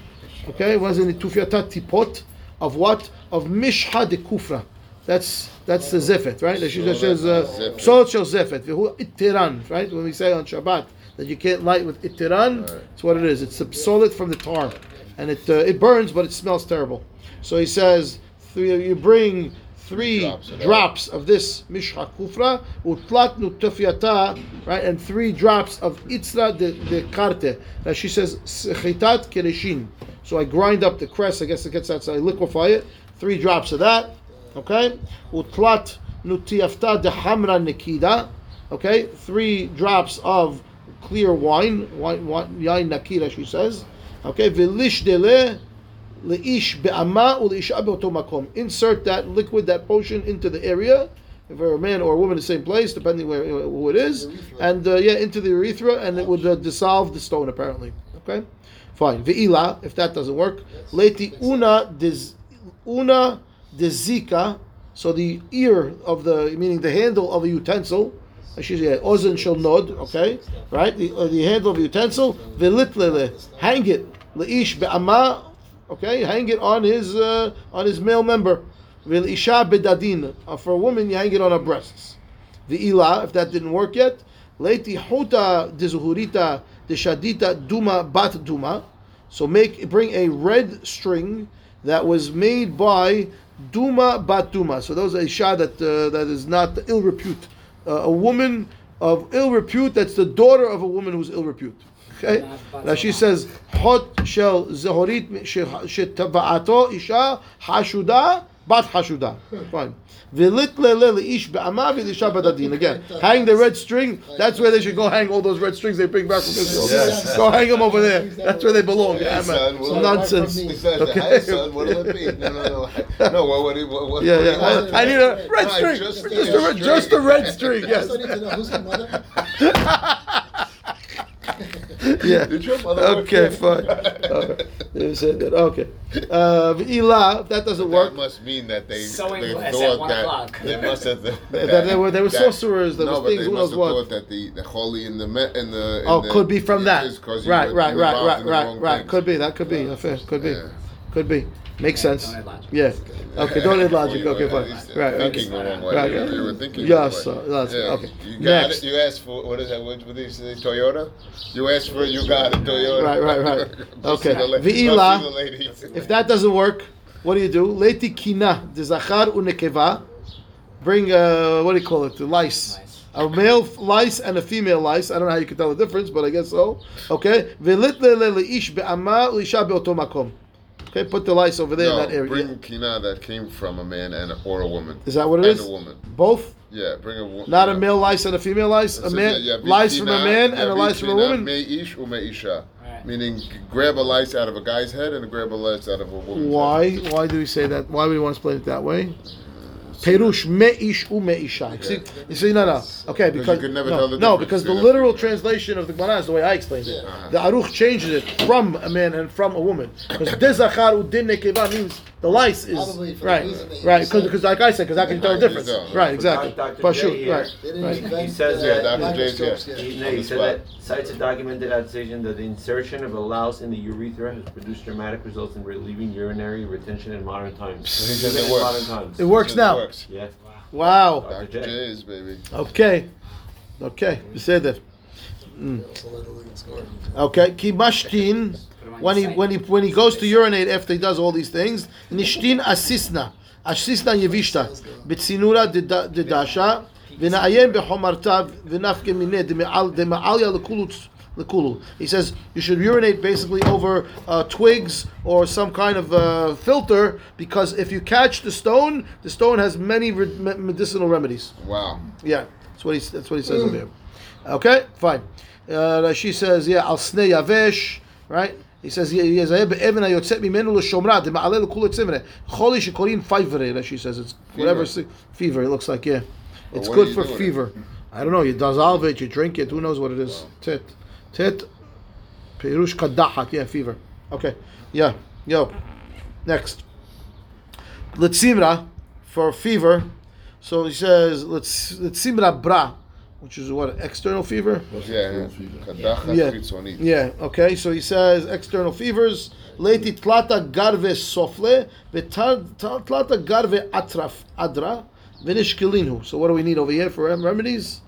Okay, what is it nitufyata tipot of what of de kufra. That's that's the zefet, right? That she says uh, Zefet. shel zefet. V'hu itiran, right? When we say on Shabbat that you can't light with itiran, it's what it is. It's the psolit from the tar, and it uh, it burns, but it smells terrible. So he says you bring three Drops of drops of this mishha kufra, utlat nutufyata, right, and three drops of itzra de, de karte. Now she says chitat kereshin. So I grind up the cress. I guess it gets that. So I liquefy it. Three drops of that. Okay. Utlat nutiafta de hamra nikida. Okay. Three drops of clear wine. Wine, wine yain nakida. She says. Okay. Vilish dele. Leish be'ama u'leisha be'oto makom. Insert that liquid, that potion, into the area. If a man or a woman, the same place, depending where who it is, and uh, yeah, into the urethra, and it would uh, dissolve the stone. Apparently, okay, fine. Ve'ila, if that doesn't work, leti una des una dezika. So the ear of the, meaning the handle of a utensil. She's yeah, ozen shall nod. Okay, right. The, uh, the handle of a utensil. Velitlele, hang it. Leish be'ama Okay, hang it on his uh, on his male member. Uh, For a woman, you hang it on her breasts. The ila, if that didn't work yet, leiti huta de zuhurita de shadita duma bat duma. So make bring a red string that was made by duma bat duma. So those are isha that uh, that is not ill repute. Uh, a woman of ill repute. That's the daughter of a woman who's ill repute. Okay. Now she says, "Hot shel zehorit shetavaato isha hashuda bat hashuda." Fine. V'lit lele leish be'ama v'lisha badadin. Again, hang the red string. That's where they should go hang all those red strings they bring back from Israel. Yes. Go hang them over there. That's where they belong. Hey, Yeah, son, man. what Some about- nonsense. He says, Okay. "Hey, son, what'll it be?" No, no, no. No, what, what, what, what, Yeah, what do you yeah. want? I, I need a red No, string. just Just, a a red, just a red string. I Yes. still need to know who's the mother. Yeah. Did your mother Okay, here? fine. Okay. They said that. Okay. Uh, Ila, if that doesn't That work. must mean that they, Sewing they class at thought that they must have. That they were- they were sorcerers, there no, was but things, they must knows have what. thought that the the holy in the me- in the in Oh, the, could be from that. Right, right, right, right, right, right. Could be. That could be. That's fair. Could be. Yeah. Could be. Makes sense. Don't add logic. Yeah. Okay. Don't add logic. Okay. Fine. least Right. Thinking Okay. the wrong way. Right, You- yeah. You were thinking. Yes, wrong way. uh, that's- Yeah. okay. You got Next. it. You asked for what is that? What, what is it? Toyota? You asked for you got it. Toyota. Right, right, right. Go see Okay. the la- go Ve'ila. the lady. If that doesn't work, what do you do? Leti kina de zachar unekeva. Bring uh, what do you call it? The lice. Nice. A male lice and a female lice. I don't know how you can tell the difference, but I guess so. Okay. V'litle leish be'ama u'isha be'oto makom. Okay, put the lice over there no, in that area. bring kina that came from a man and or a woman. Is that what it and is? a woman. Both? Yeah, bring a woman. Not a male lice and a female lice. A man lice from a man and a lice from a woman. Me ish or me isha. Right. Meaning, grab a lice out of a guy's head and grab a lice out of a woman's Why? head. Why do we say that? Why would we want to explain it that way? Perush me'ish u me'isha. You see, you see, no, no. Okay, Because because you could never no, tell the no, because the literal translation of the Gemara is the way I explained it. The Aruch changes it from a man and from a woman. Because dezachar u din nekeva means the lice is for right, reason that right. Because said. because like I said, because I can tell the difference. tell. Right, exactly. Dr. Pashut, J here. right. They didn't Right. invent, He says uh, that- Dr. J's, microscopes yeah. yet. He, no, he said that cites a documented attestation that the insertion of a louse in the urethra has produced dramatic results in relieving urinary retention in modern times. he says Even it works. modern times. It works It now. Works. Yeah. Wow. Dr. J. J's, baby. Okay. Okay. You said that. Okay, ki mashtin when he when he when he goes to urinate after he does all these things, nishtin asisna, asisna yevishta, bitzinura dedasha, v'na'ayem bechomartav v'nafke mineh deme'alya lekulutz lekulu. He says you should urinate basically over uh, twigs or some kind of uh, filter because if you catch the stone, the stone has many re- medicinal remedies. Wow. Yeah, that's what he that's what he says over here. Okay, fine. Uh, she says, yeah, al snei yavesh, right? He says, "Ev- even hayotzet mimenu l'shomra, dema'ale l'kul etzimre. Choli shekorin that she says, it's whatever, Fever. fever, it looks like, yeah. It's good for it? fever. I don't know, you dissolve it, you drink it, who knows what it is. Tit. Tit. Perush kadahat, yeah, fever. Okay, yeah, yo. Next. Litzimra, for fever. So he says, let's Litzimra bra, which is what, external fever? Yeah. Kadachat Yeah. chitzonit. Yeah, okay, so he says external fevers. Leti tlata garve sofle, tlata garve atraf adra, vinishkilinu. So what do we need over here for remedies?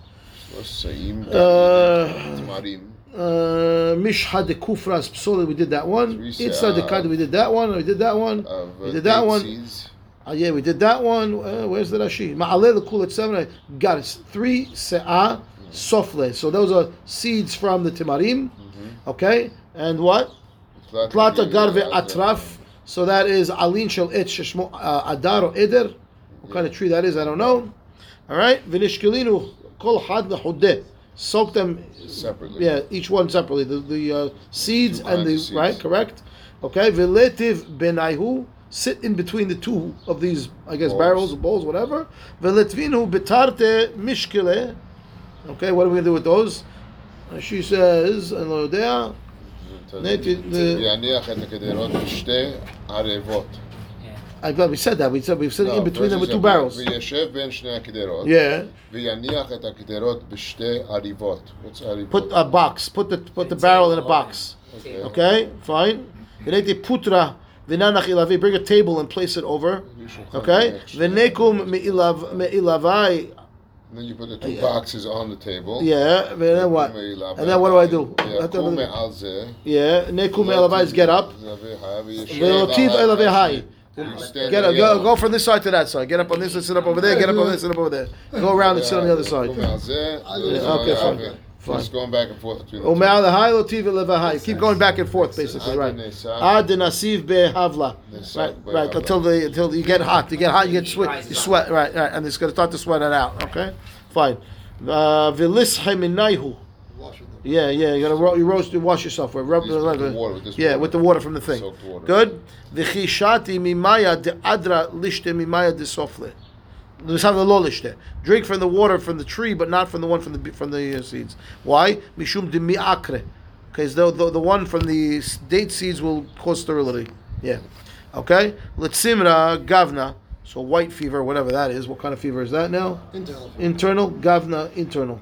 Saim. Uh, Tamarim. uh, Mishha de kufras psoli, we did that one. Three Itza de sa- kad, we did that one. We did that one. We uh, did that date one. Uh, yeah, we did that one. Uh, where's the Rashi? Ma'aleh l'kul et seven. Got it. Three se'ah sofle. So those are seeds from the timarim. Okay, and what? Plata garve atraf. So that is alin shel et sheshmo uh, adar or eder. What kind of tree that is, I don't know. All right, vinishkelinu kol had lehudeh. Soak them Separately. yeah, each one separately. The the uh, seeds and the seeds. right, correct. Okay, veletiv benaihu sit in between the two of these, I guess, Bowls. barrels, bowls, whatever. Veletvinu betarte mishkele. Okay, what are we gonna do with those? Uh, She says, and lo יודע, Neti- the- יניח את הקדרות בשתי ערבות. I thought we said that. We said we were sitting לא, in between them with two וזה- barrels. וישב בין שני הקדרות. Yeah, ויניח את הקדרות בשתי עריבות. What's עריבות? put a box. Put the put the barrel in a box. Okay. Okay, fine. V'neti putra V'nanach bring a table and place it over. Okay? Me'ilavai. Then you put the two boxes on the table. Yeah, and then what? And then what do I do? Yeah, nekum me'ilavai is get up. Get up, go, go from this side to that side. Get up on this and sit up over there. Get up on this and sit up over there. Go around and sit on the other side. Okay, fine. Just going back and forth between the two. me'al hai lo tiv elavei hai. Keep going back and forth, basically, right? Ad nasiv behavla. Right, right. Until the until you get hot, you get hot, you get sweat, you sweat, right, right, and it's gonna start to sweat it out. Okay, fine. Uh, Vilishe minayhu. Wash with them. Yeah, yeah. You gotta ro- you roast, you wash yourself with rub with the water, with this Yeah, water. with the water from the thing. Soaked water. Good. Vichishati mimaya de adra lishte mimaya de sofle. Drink from the water from the tree, but not from the one from the from the uh, seeds. Why? Mishum. Because the, the the one from the date seeds will cause sterility. Yeah. Okay. Letsimra gavna. So white fever, whatever that is. What kind of fever is that now? Internal. Internal, gavna, internal.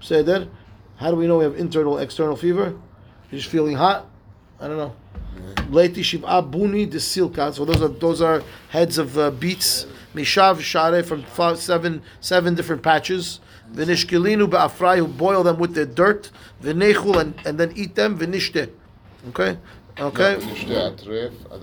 Say that. How do we know we have internal, external fever? You're just feeling hot? I don't know. Leiti shiv'a buni de silka. So those are those are heads of uh, beets. Mishav Share from five, seven, seven different patches. Vinishkilinu ba'afrai, who boil them with their dirt. Vinechul, and, and then eat them. Vinishte. Okay? Okay?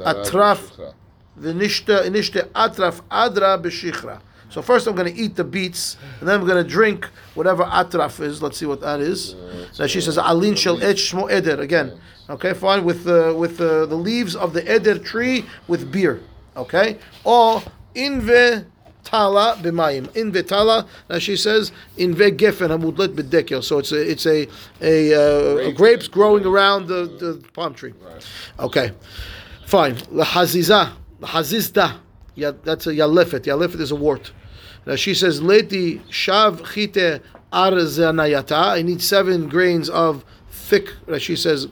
Atraf. Vinishte, inishte atraf adra b'shichra. So first I'm going to eat the beets, and then I'm going to drink whatever atraf is. Let's see what that is. Now she says, "Alin shel et shmo eder." Again, okay, fine with uh, with uh, the leaves of the eder tree with beer, okay, or inve tala b'mayim. Inve tala. Now she says inve gefen hamudlet b'dekel. So it's a it's a a, uh, grapes growing around the, the palm tree. Okay, fine. Lahaziza, lahazizda. Yeah, that's a yalefet. Yalefet is a wart. Now she says, Leti shav chite arzanayata. I need seven grains of thick, she says,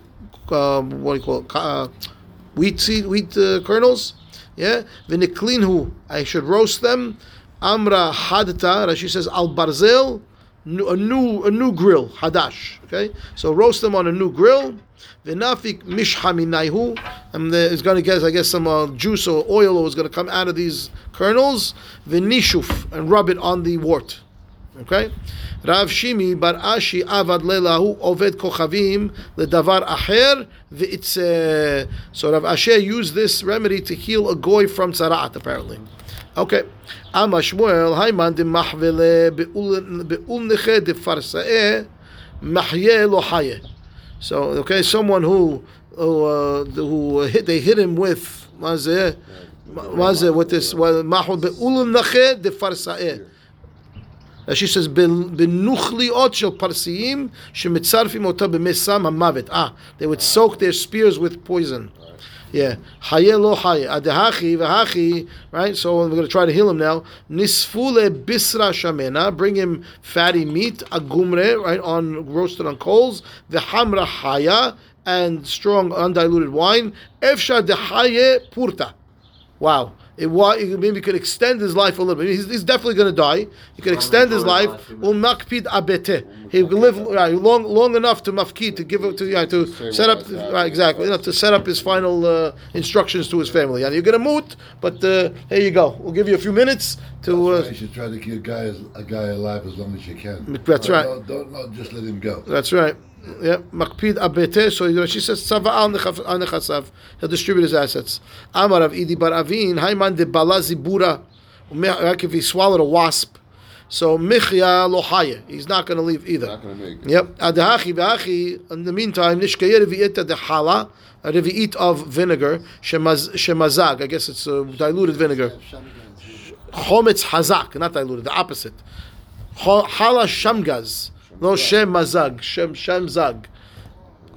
um, what do you call it? Uh, wheat seed, wheat uh, kernels. Yeah. Viniklinhu. I should roast them. Amra hadta. Rashi says, al barzel. A new, a new grill, hadash. Okay, so roast them on a new grill. V'nafik mishha minayhu, and there's going to get, I guess, some uh, juice or oil is going to come out of these kernels. V'nishuf, and rub it on the wart. Okay, Rav Shimi bar Ashi avad lelahu oved kochavim ledavar acher v'itz. So Rav Asher used this remedy to heal a goy from tzaraat apparently. Okay. Ama Shmuel, Hayman de mahvele be'ulneche de farsa'eh mahye lo. So, okay, someone who who, uh, who hit, they hit him with mazeh, mazeh with this mahul be'ulneche de farsa'eh. Uh, she says, "Benuchliot shel parsiim shemitzarfim ota b'mesam hamavet." Ah, they would soak their spears with poison. Yeah, haye lo haye adehachi v'hachi. Right, so we're going to try to heal him now. Nisfule bisra shamena. Bring him fatty meat agumre. Right on roasted on coals. V'hamra haya and strong undiluted wine. Efsha dehaye purta. Wow. It, it maybe could extend his life a little bit. He's, he's definitely going to die. He could extend his life. Umakpid abete. He could live right, long long enough to mafkid to give to yeah, to set up right, exactly enough to set up his final uh, instructions to his family. And you're going to moot, but uh, here you go. We'll give you a few minutes to. Uh, you should try to keep a guy, a guy alive as long as you can. That's right. Don't, don't, not just let him go. That's right. Yeah, makpid abete. So she says tzava al nechasav. He'll distribute his assets. Amar of Idi bar Avin. Hayman de balazi bura. Like if he swallowed a wasp. So michya lohaya. He's not going to leave either. Not gonna make it. Yep. Adahachi v'achi. In the meantime, nishkayer revi'ita de. A revi'it of vinegar. Shemaz, shemazag. I guess it's uh, diluted vinegar. Chometz hazak. Not diluted. The opposite. Hala shamgaz. No shem mazag. Shem shamzag.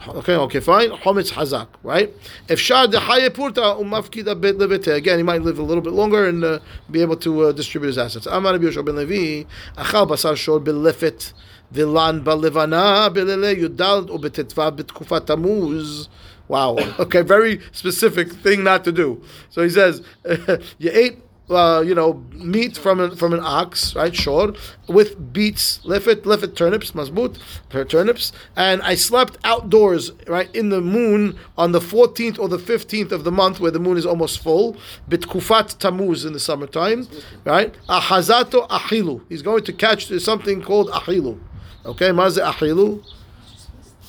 Okay, okay, fine. Chometz hazak, right? If shar de purta umafkida bet levete. Again, he might live a little bit longer and uh, be able to uh, distribute his assets. Amar Yoshua ben Levi, achal basar shor belefet vilan balevana belele yudal ubetetva betkufat tamuz. Wow. Okay, very specific thing not to do. So he says, you ate uh, you know, meat from an, from an ox, right? Sure, with beets, lefet, lefet turnips, masbut, per turnips, and I slept outdoors, right, in the moon on the 14th or the 15th of the month where the moon is almost full, bitkufat tamuz in the summertime, right? Ahazato ahilu. He's going to catch something called ahilu. Okay, maze ahilu.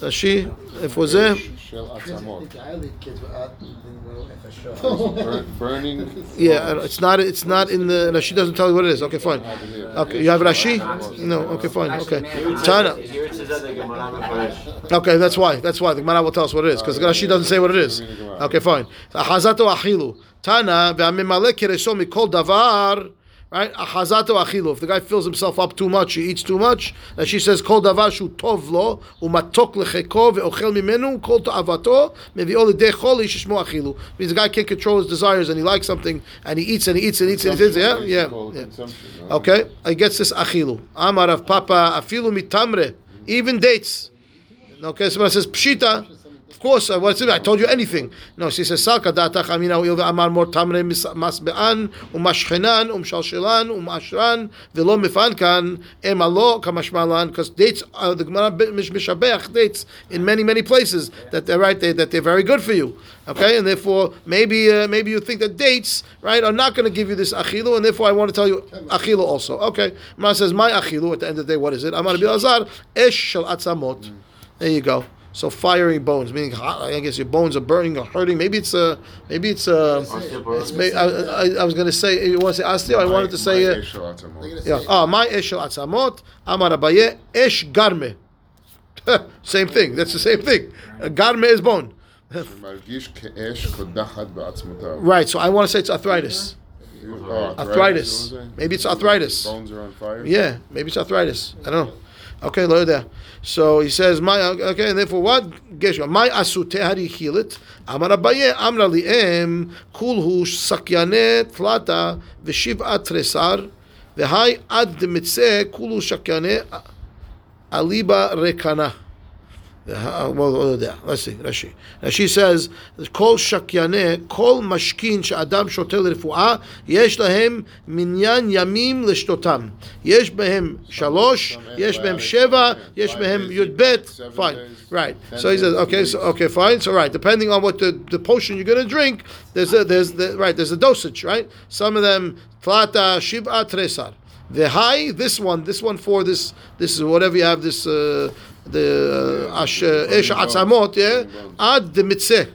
Uh, she, if was there. Shel atzamot. I lead kids without didn't know if I show. Burn- Burning. Yeah, it's not. It's not in the. No, she doesn't tell you what it is. Okay, fine. Okay, you have Rashi? No. Okay, fine. Okay, Tana. Here it says that the Gemara Mefaresh. Okay, that's why. That's why the Gemara will tell us what it is because Rashi doesn't say what it is. Okay, fine. Ahazato achilu. Tana ve'amimalek kereso mikol davar. Right? Ahazato achilu. If the guy fills himself up too much, he eats too much. And she says kol davar shu tov lo umatok lecheko ve'ochel mimenu kol ta'avato mevi'ol lidei choli shishmo achilu. Means the guy can't control his desires and he likes something and he eats and he eats and he eats and he eats. Yeah, yeah. yeah. Okay, I gets this achilu. Amar of Papa afilu mitamre, even dates. Okay, somebody says pshita. Course, what's it? I told you anything. No, she says salka datach amina uil ve'amar mor tamre masbe'an umashchenan umshalshelan umashran velo mifankan kamashmalan because dates uh, the Gemara mish- mishabeach dates in many many places that they're right they, that they're very good for you. Okay, and therefore maybe uh, maybe you think that dates right are not going to give you this achilu, and therefore I want to tell you achilu also. Okay, Gemara says my achilu at the end of the day what is it? Amar Azar esh atzamot. There you go. So fiery bones, meaning hot. I guess your bones are burning or hurting. Maybe it's a, maybe it's a. It's, may, I, I, I, was going to say you want to say astio. I wanted to say uh, yeah. Oh, my esh atzamot. Amar Abaye esh garme. Same thing. That's the same thing. Uh, garme is bone. right. So I want to say it's arthritis. Oh, arthritis. arthritis. Maybe it's arthritis. Bones are on fire. Yeah. Maybe it's arthritis. I don't know. Okay, look there. So he says, "My okay," and therefore what? Geshma. My asute how do you heal it? Amar Abaye Amra li'em kulhu sakyane tlata v'shiv'a tresar v'hai ad demitzeh kulu sakyane aliba rekana. Well. Let's see. Rashi. Rashi says, "Kol shakyane, kol mashkin she'adam shotel refuah, yesh lahem minyan yamim leshtotam. Yesh behem shalosh, yesh behem sheva, yesh behem yud bet. Fine, right. So he says, okay, so okay, fine. So right, depending on what the, the potion you're going to drink, there's a there's the right there's a dosage, right? Some of them tlata shiv'a tresar. The high, this one, this one for this, this is whatever you have, this, uh, the ash, esh atzamot, yeah, ad the mitzeh.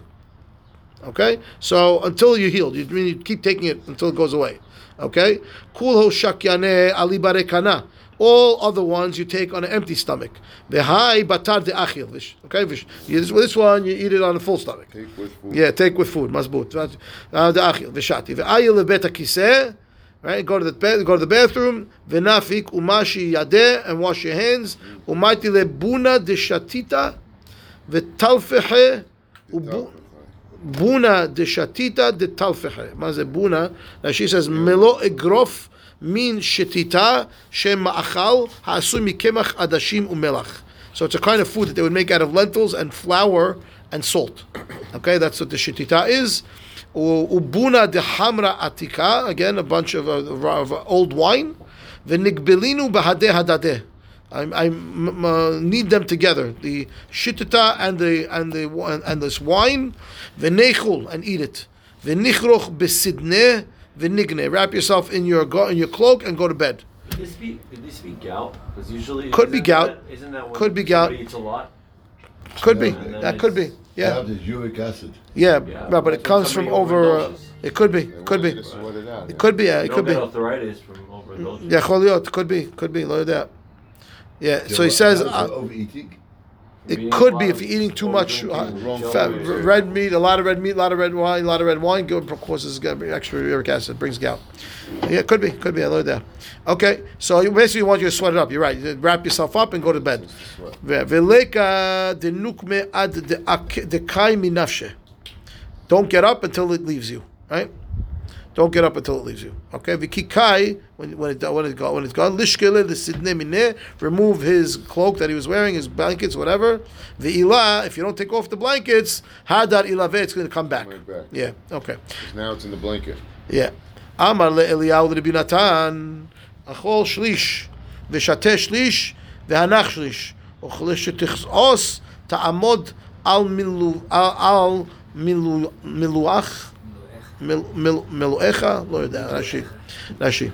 Okay, so until you heal, you mean you keep taking it until it goes away. Okay, kulho shakyane ali barekana. All other ones you take on an empty stomach. The high batar de achil. Okay, this, this one you eat it on a full stomach. Take with food. Yeah, take with food, masbut. The achil, v'shati. V'ayil lebet kiseh. Right? Go to the go to the bathroom. Venafik umashi yadeh and wash your hands. Umati lebuna deshatita vetalfehe buna deshatita detalfehe. Maze buna. Now she says melo egrof min shetita shema'achal ha'asui kemach adashim umelach. So it's a kind of food that they would make out of lentils and flour and salt. Okay, that's what the shetita is. Ubuna de hamra atika, again a bunch of, uh, of old wine. V'nigbelinu bahadeh hadadeh. I, I m- m- need them together. The shitita and the and the and, and this wine, v'nechul and eat it. V'nichroch besidneh v'nigne. Wrap yourself in your go, in your cloak and go to bed. Could this be, could this be gout? Because usually. Could be gout. that- Isn't that Could be gout. eats a lot? Could be. That could be. It's- Yeah. That is uric acid. Yeah. Yeah, Right, but it that's when comes from somebody over. Uh, overdoses. it could be. They Could be. you to it out. It could be. Yeah. You It don't could be. get arthritis from overdosing. Yeah. choliot, Could be. Could be. Look at that. Yeah. So he says. Uh, overeating. It could be if you're eating too much uh, fat, red meat, a lot of red meat, a lot of red wine, a lot of red wine. Good causes extra uric acid, brings gout. Yeah, it could be, could be. I learned that. Okay, so you basically want you to sweat it up. You're right. You wrap yourself up and go to bed. Veleka de nukme ad de ak- de kai minafshe. Don't get up until it leaves you. Right. Don't get up until it leaves you. Okay, vikikai when when it when it go when it's gone lishkele the sidne remove his cloak that he was wearing, his blankets, whatever. Ve'ilah if you don't take off the blankets, hadar ilave it's going to come back. Back. Yeah. Okay. Now it's in the blanket. Yeah. Amar le'eliyahu l'Rabbi Natan, achol shlish, v'shateh shlish, v'hanach shlish, uchlish shetichos ta'amod al milu al al milu miluach mil mil miluecha. Lo יודע, Rashi, Rashi.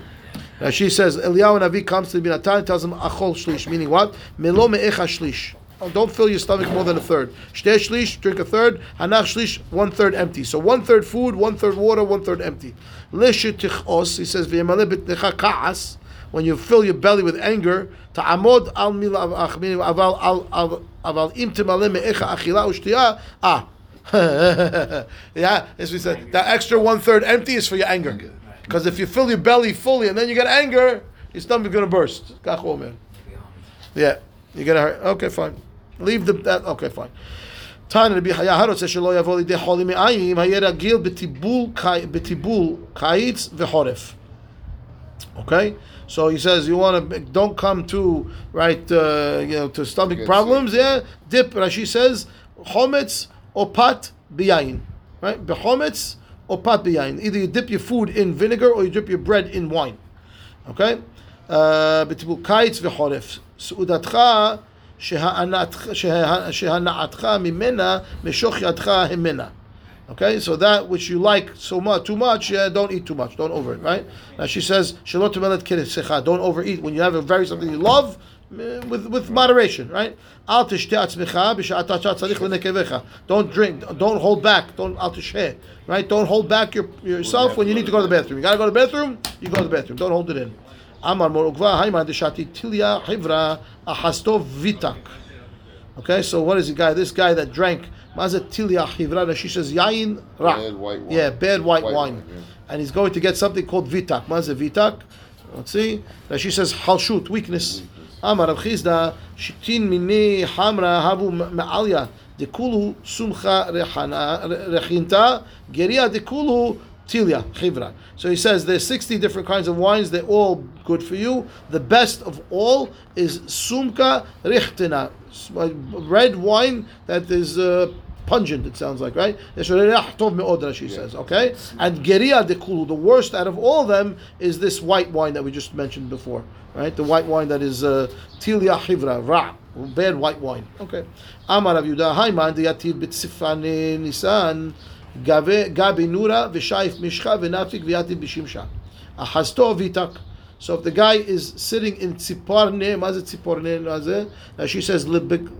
Rashi says Eliyahu Navi comes to the Natan and tells him achol shlish, meaning what? Milo me'echa shlish. Oh, Don't fill your stomach more than a third. Shteh shlish, drink a third. Hanach shlish, one third empty. So one third food, one third water, one third empty. Leshitichos, he says, v'yemale bitnecha ka'as, when you fill your belly with anger, ta'amod al mila avach, meaning aval al al- aval im timale me'echa achila ushtiya, ah. yeah, as we said, that extra one third empty is for your anger. Because if you fill your belly fully and then you get anger, your stomach's gonna burst. Kach omer. Yeah, you're gonna hurt. Okay, fine. Leave the that. Okay, fine. תנא רבי חיה הרוצה שלא יבוא לידי חולי מעיים, היה רגיל בטיבול קי- בטיבול קיץ וחורף. Okay? So he says you want to don't come to right uh, you know to stomach Get problems, yeah? Dip Rashi says chometz or pat biyain. Right? Bechometz or pat biyain. Either you dip your food in vinegar or you dip your bread in wine. Okay? Uh, בטיבול קיץ וחורף. סעודתך שהנעתך שה- שהנעתך ממנה משוך ידך המנה. Okay, so that which you like so much, too much, yeah, don't eat too much, don't over it, right? Now she says, "Shalot tumelet kiresecha," don't overeat. When you have a very something you love, uh, uh, with with moderation, right? Al tishte atzmecha b'sha'ata tzarich lenekevecha. Don't drink. Don't hold back. Don't al right? Don't hold back your, yourself when you need to go to the bathroom. You gotta go to the bathroom. You go to the bathroom. Don't hold it in. Amar Mar Ukva hayman deshati tilya hivra ahasto vitak. Okay, so what is the guy? This guy that drank Maza Tilya Hivra, she says Yain Ra. Bad white wine. Yeah, bad white, White wine. wine, yeah. And he's going to get something called Vitak. Maza Vitak. Let's see. Now she says Halshut, weakness. Amar Rav Chisda, Shitin Mini Hamra Havu Ma'alya. Dekulu Sumcha Rechinta. Geria Dekulu Tilya Chivra. So he says there's 60 different kinds of wines. They're all good for you. The best of all is Sumka Richtina. Red wine that is uh, pungent, it sounds like, right? It's Reach Tov Me'od, she says, okay? And Geria Dekulu, the worst out of all of them is this white wine that we just mentioned before, right? The white wine that is uh, tilia chivra ra, bad white wine. Okay. Amar Rav Yehuda, Haiman diyatir b'tzifane nisan gabi nura v'shaif mishcha v'nafik v'yatir b'shimsha. Ahasto vitak. So if the guy is sitting in tziparne, maze tziparne, And she says libik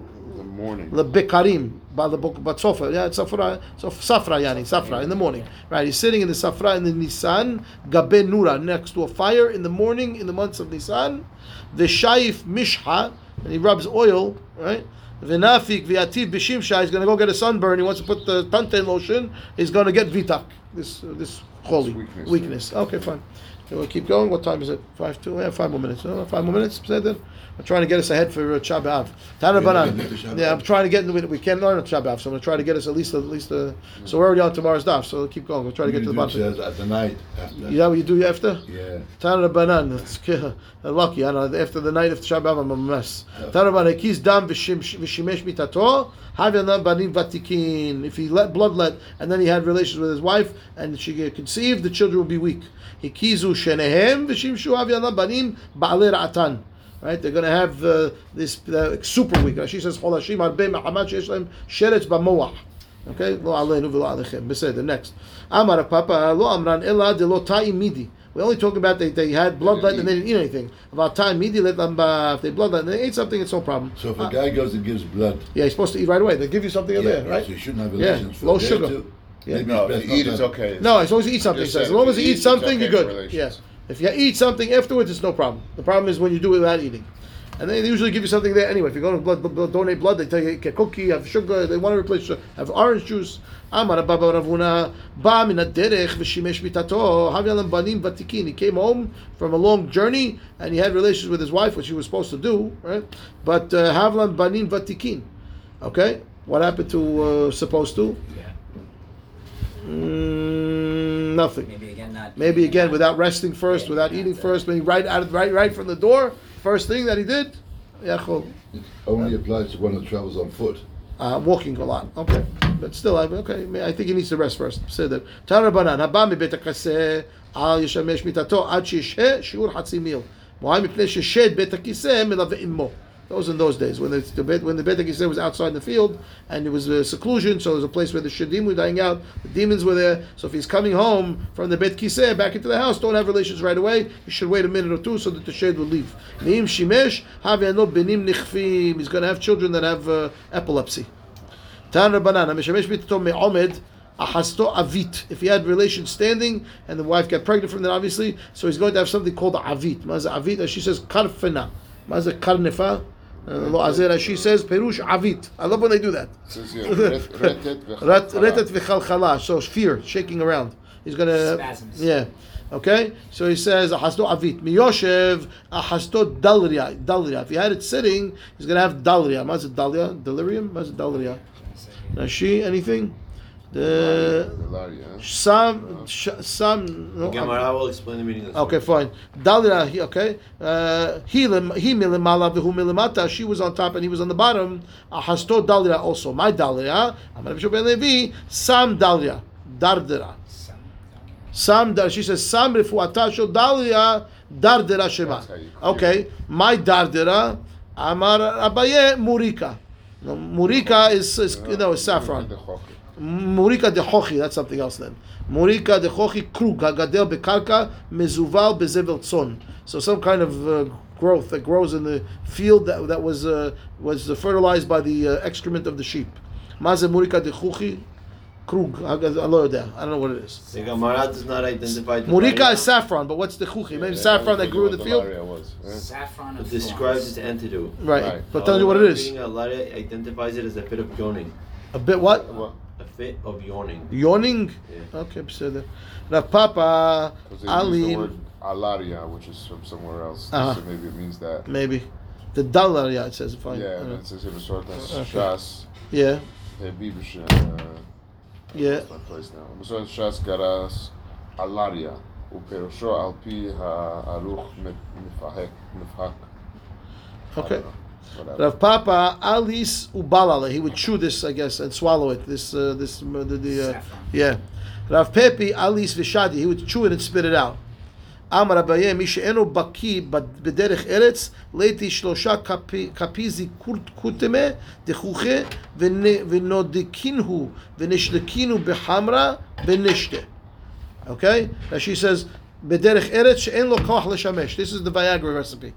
morning. bekarim by the book about Sofra. Yeah, it's Safra, so Safra, Yani, Safra, in the morning. Right, he's sitting in the Safra in the Nisan, Gabe Nura, next to a fire in the morning in the months of Nisan. The Shaif Mishha, and he rubs oil, right? Vinafik viativ bishimsha. He's going to go get a sunburn. He wants to put the tantain lotion. He's going to get vitak. This uh, this holy weakness. weakness. Okay, fine. We'll keep going. What time is it? Five two. Yeah, five more minutes. Five more minutes. Said I'm trying to get us ahead for uh, Chab Av. Tana We're gonna Banan. get into Shabbat. Yeah, I'm trying to get. We, we can't learn on Chab so I'm going to try to get us at least at least. Uh, so we're already on tomorrow's daf. So keep going. We'll try to get to the bottom. Says at the night after. That what you do after? Yeah. Tana Banan. That's uh, lucky. I know. After the night of Chab I'm a mess. Tana Banan. Dam v'shimesh mitato. Havyanam banim vatikin. If he let blood let, and then he had relations with his wife, and she conceived, the children will be weak. Hikizu shenehem v'shimshu havyanam banim ba'aler atan. Right, they're going to have uh, this uh, super weak. She says, "Cholashim arbei ma'amad sheyesh lehem sheretz b'moach." Okay, lo aleinu v'lo alechem. Beseder. Next, Amar Rav Papa lo amran ela de lo ta'im midi. We're only talking about they, they had bloodlet and they didn't eat anything. About time midi let them uh, if they bloodlet and they ate something, it's no problem. So if a guy goes and gives blood, Yeah, you're supposed to eat right away. They give you something in yeah, there, right? so you shouldn't have Yeah, relations for low a day or sugar. two. Yeah. Maybe No, it's to eat not is okay. No, as long as you eat something, Just says. As long as you you eat eat, it's something, okay you're good. relations. Yes. If you eat something afterwards, it's no problem. The problem is when you do it without eating. And they usually give you something there anyway. If you're going to blood, blood, donate blood, they tell you get cookie, have sugar. They want to replace sugar. Have orange juice. Amar Baba Ravuna ba min derech v'shimesh mitato havyalam banim vatikin. He came home from a long journey and he had relations with his wife, which he was supposed to do, right? But uh, havlan banim vatikin. Okay, what happened to uh, supposed to? Mm, nothing. Maybe again without resting first, without eating first, maybe right out of, right right from the door. First thing that he did, Yachol. It only applies to one who travels on foot. Uh, walking a lot. Okay, but still, I, okay. I think he needs to rest first. Say that. Tarabanan habami bet hakaseh al yishamesh mitato ad shishe shiur hatzimil. Why? Because shished bet hakiseh melav imo. Those in those days, when the, when the Bet HaKiseh was outside in the field and it was a seclusion, so it was a place where the Shadim were dying out, the demons were there. So if he's coming home from the Bet Kiseh back into the house, don't have relations right away. You should wait a minute or two so that the shade will leave. Neim Shimesh, Haviano Benim Nichfim. He's going to have children that have uh, epilepsy. Tan Rabbanan, Mishamesh Bitto Me'omed. Ahasto avit. If he had relations standing and the wife got pregnant from that, obviously, so he's going to have something called avit. Maz avit, as she says, karfena. Maz karnefa. Lo'azera, she says Perush Avit. I love when they do that. Retet v'chalchala. So fear, shaking around. He's going to. Spasms. Yeah. Okay? So he says, Ahasto Avit. Miyoshev, Ahasto Dalria. Dalria. If he had it sitting, he's going to have Dalria. Maz Dalria? Delirium? Maz Dalria? she anything? The some some. No, Gemara will explain the meaning of. Okay, fine. Dalira, okay. Uh, He he milimala v'hu milimata. She was on top and he was on the bottom. Ahasto dalira also. My dalira. Amar Ben Levi. Sam dalira. Dardira. Sam. dar- She says Sam refuata shel dalira. Dardira shema. That's how you clear Okay. My dardira. Amar Abaye murika. No, murika is, is you know is saffron. The chokeh. מוריקה דחוכי, that's something else then. מוריקה דחוכי קרוק, הגדל בקרקע, מזובל בזבל צאן. So some kind of uh, growth that grows in the field that, that was uh, was uh, fertilized by the uh, excrement of the sheep. Maze murika dechuchi krug. I don't know what it is. The Gemara does not identify the Murika variant, is saffron, but what's the chuchi? Maybe saffron that grew in the field. Was, yeah. Saffron It of describes thorns. its antidote. Right, Right. but tell you what it is. Being a Lara identifies it as a fit of yawning. A bit what? Well, A Fit of yawning. Yawning. Yeah. Okay, beseder. Rav Papa Because they use the word Alim. alaria, which is from somewhere else. Uh-huh. So maybe it means that. Maybe the dollar. Yeah, it says fine. Yeah, Uh, and it says here, sort of Shas, yeah, Hebibish, uh, yeah. that's my place now. Masort Shas Garas alaria, uperosho al pi ha'aruch mifahek, mifhak. I Okay. don't know. Whatever. Rav Papa Alis Ubalala. He would chew this, I guess, and swallow it. This, uh, this, uh, the, the uh, Saffron. yeah. Rav Pepi Alis Vishadi. He would chew it and spit it out. אמר אביי, מי שאינו בקיא בד- בדרך ארץ, ליתי שלושה קפי- קפיזי קורט- קוטמה דחוכה ונ- ונודקינו ונשלקינו בחמרה ונשתה. Okay? Now she says, בדרך ארץ שאין לו כוח לשמש. This is the Viagra recipe.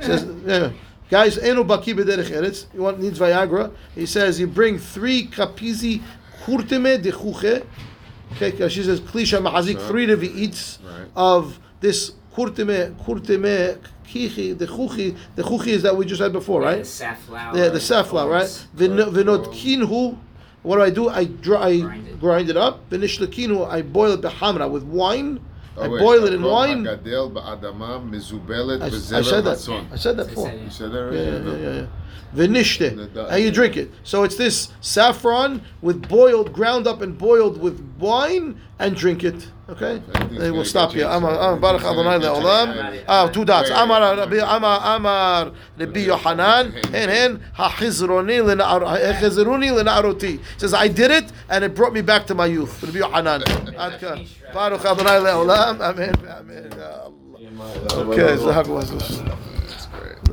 says, yeah, Guys, Eno Baki Bederich Eretz, you want, needs Viagra. He says, you bring three kapizi kurtime de chuche. Okay, uh, she says, Klisha Mahazik, three Revi'its right. of this kurtime, kurtime, kichi, the chuchi. The chuchi is that we just had before, right? Yeah, the safflower. Yeah, the safflower, right? Vinot kinhu. What do I do? I, dry, grind, it. grind it up. Vinish kinhu. I boil it behamra with wine. I wait, boil it in wine. I, said that. I said that before. You said that right? Yeah, yeah, yeah. yeah, yeah. Vinishte. How you drink it? So it's this saffron with boiled, ground up and boiled with wine, and drink it. Okay, We'll stop you. a Baruch Adonai leolam. Ah, two dots. Amar, Rabbi, Amar, Amar, Rabbi Yohanan. And and hachizroni lenaroti. Says I did it, and it brought me back to my youth. Rabbi Yohanan. Baruch Adonai le'olam. Amen. Amen. Allah. Okay, have one.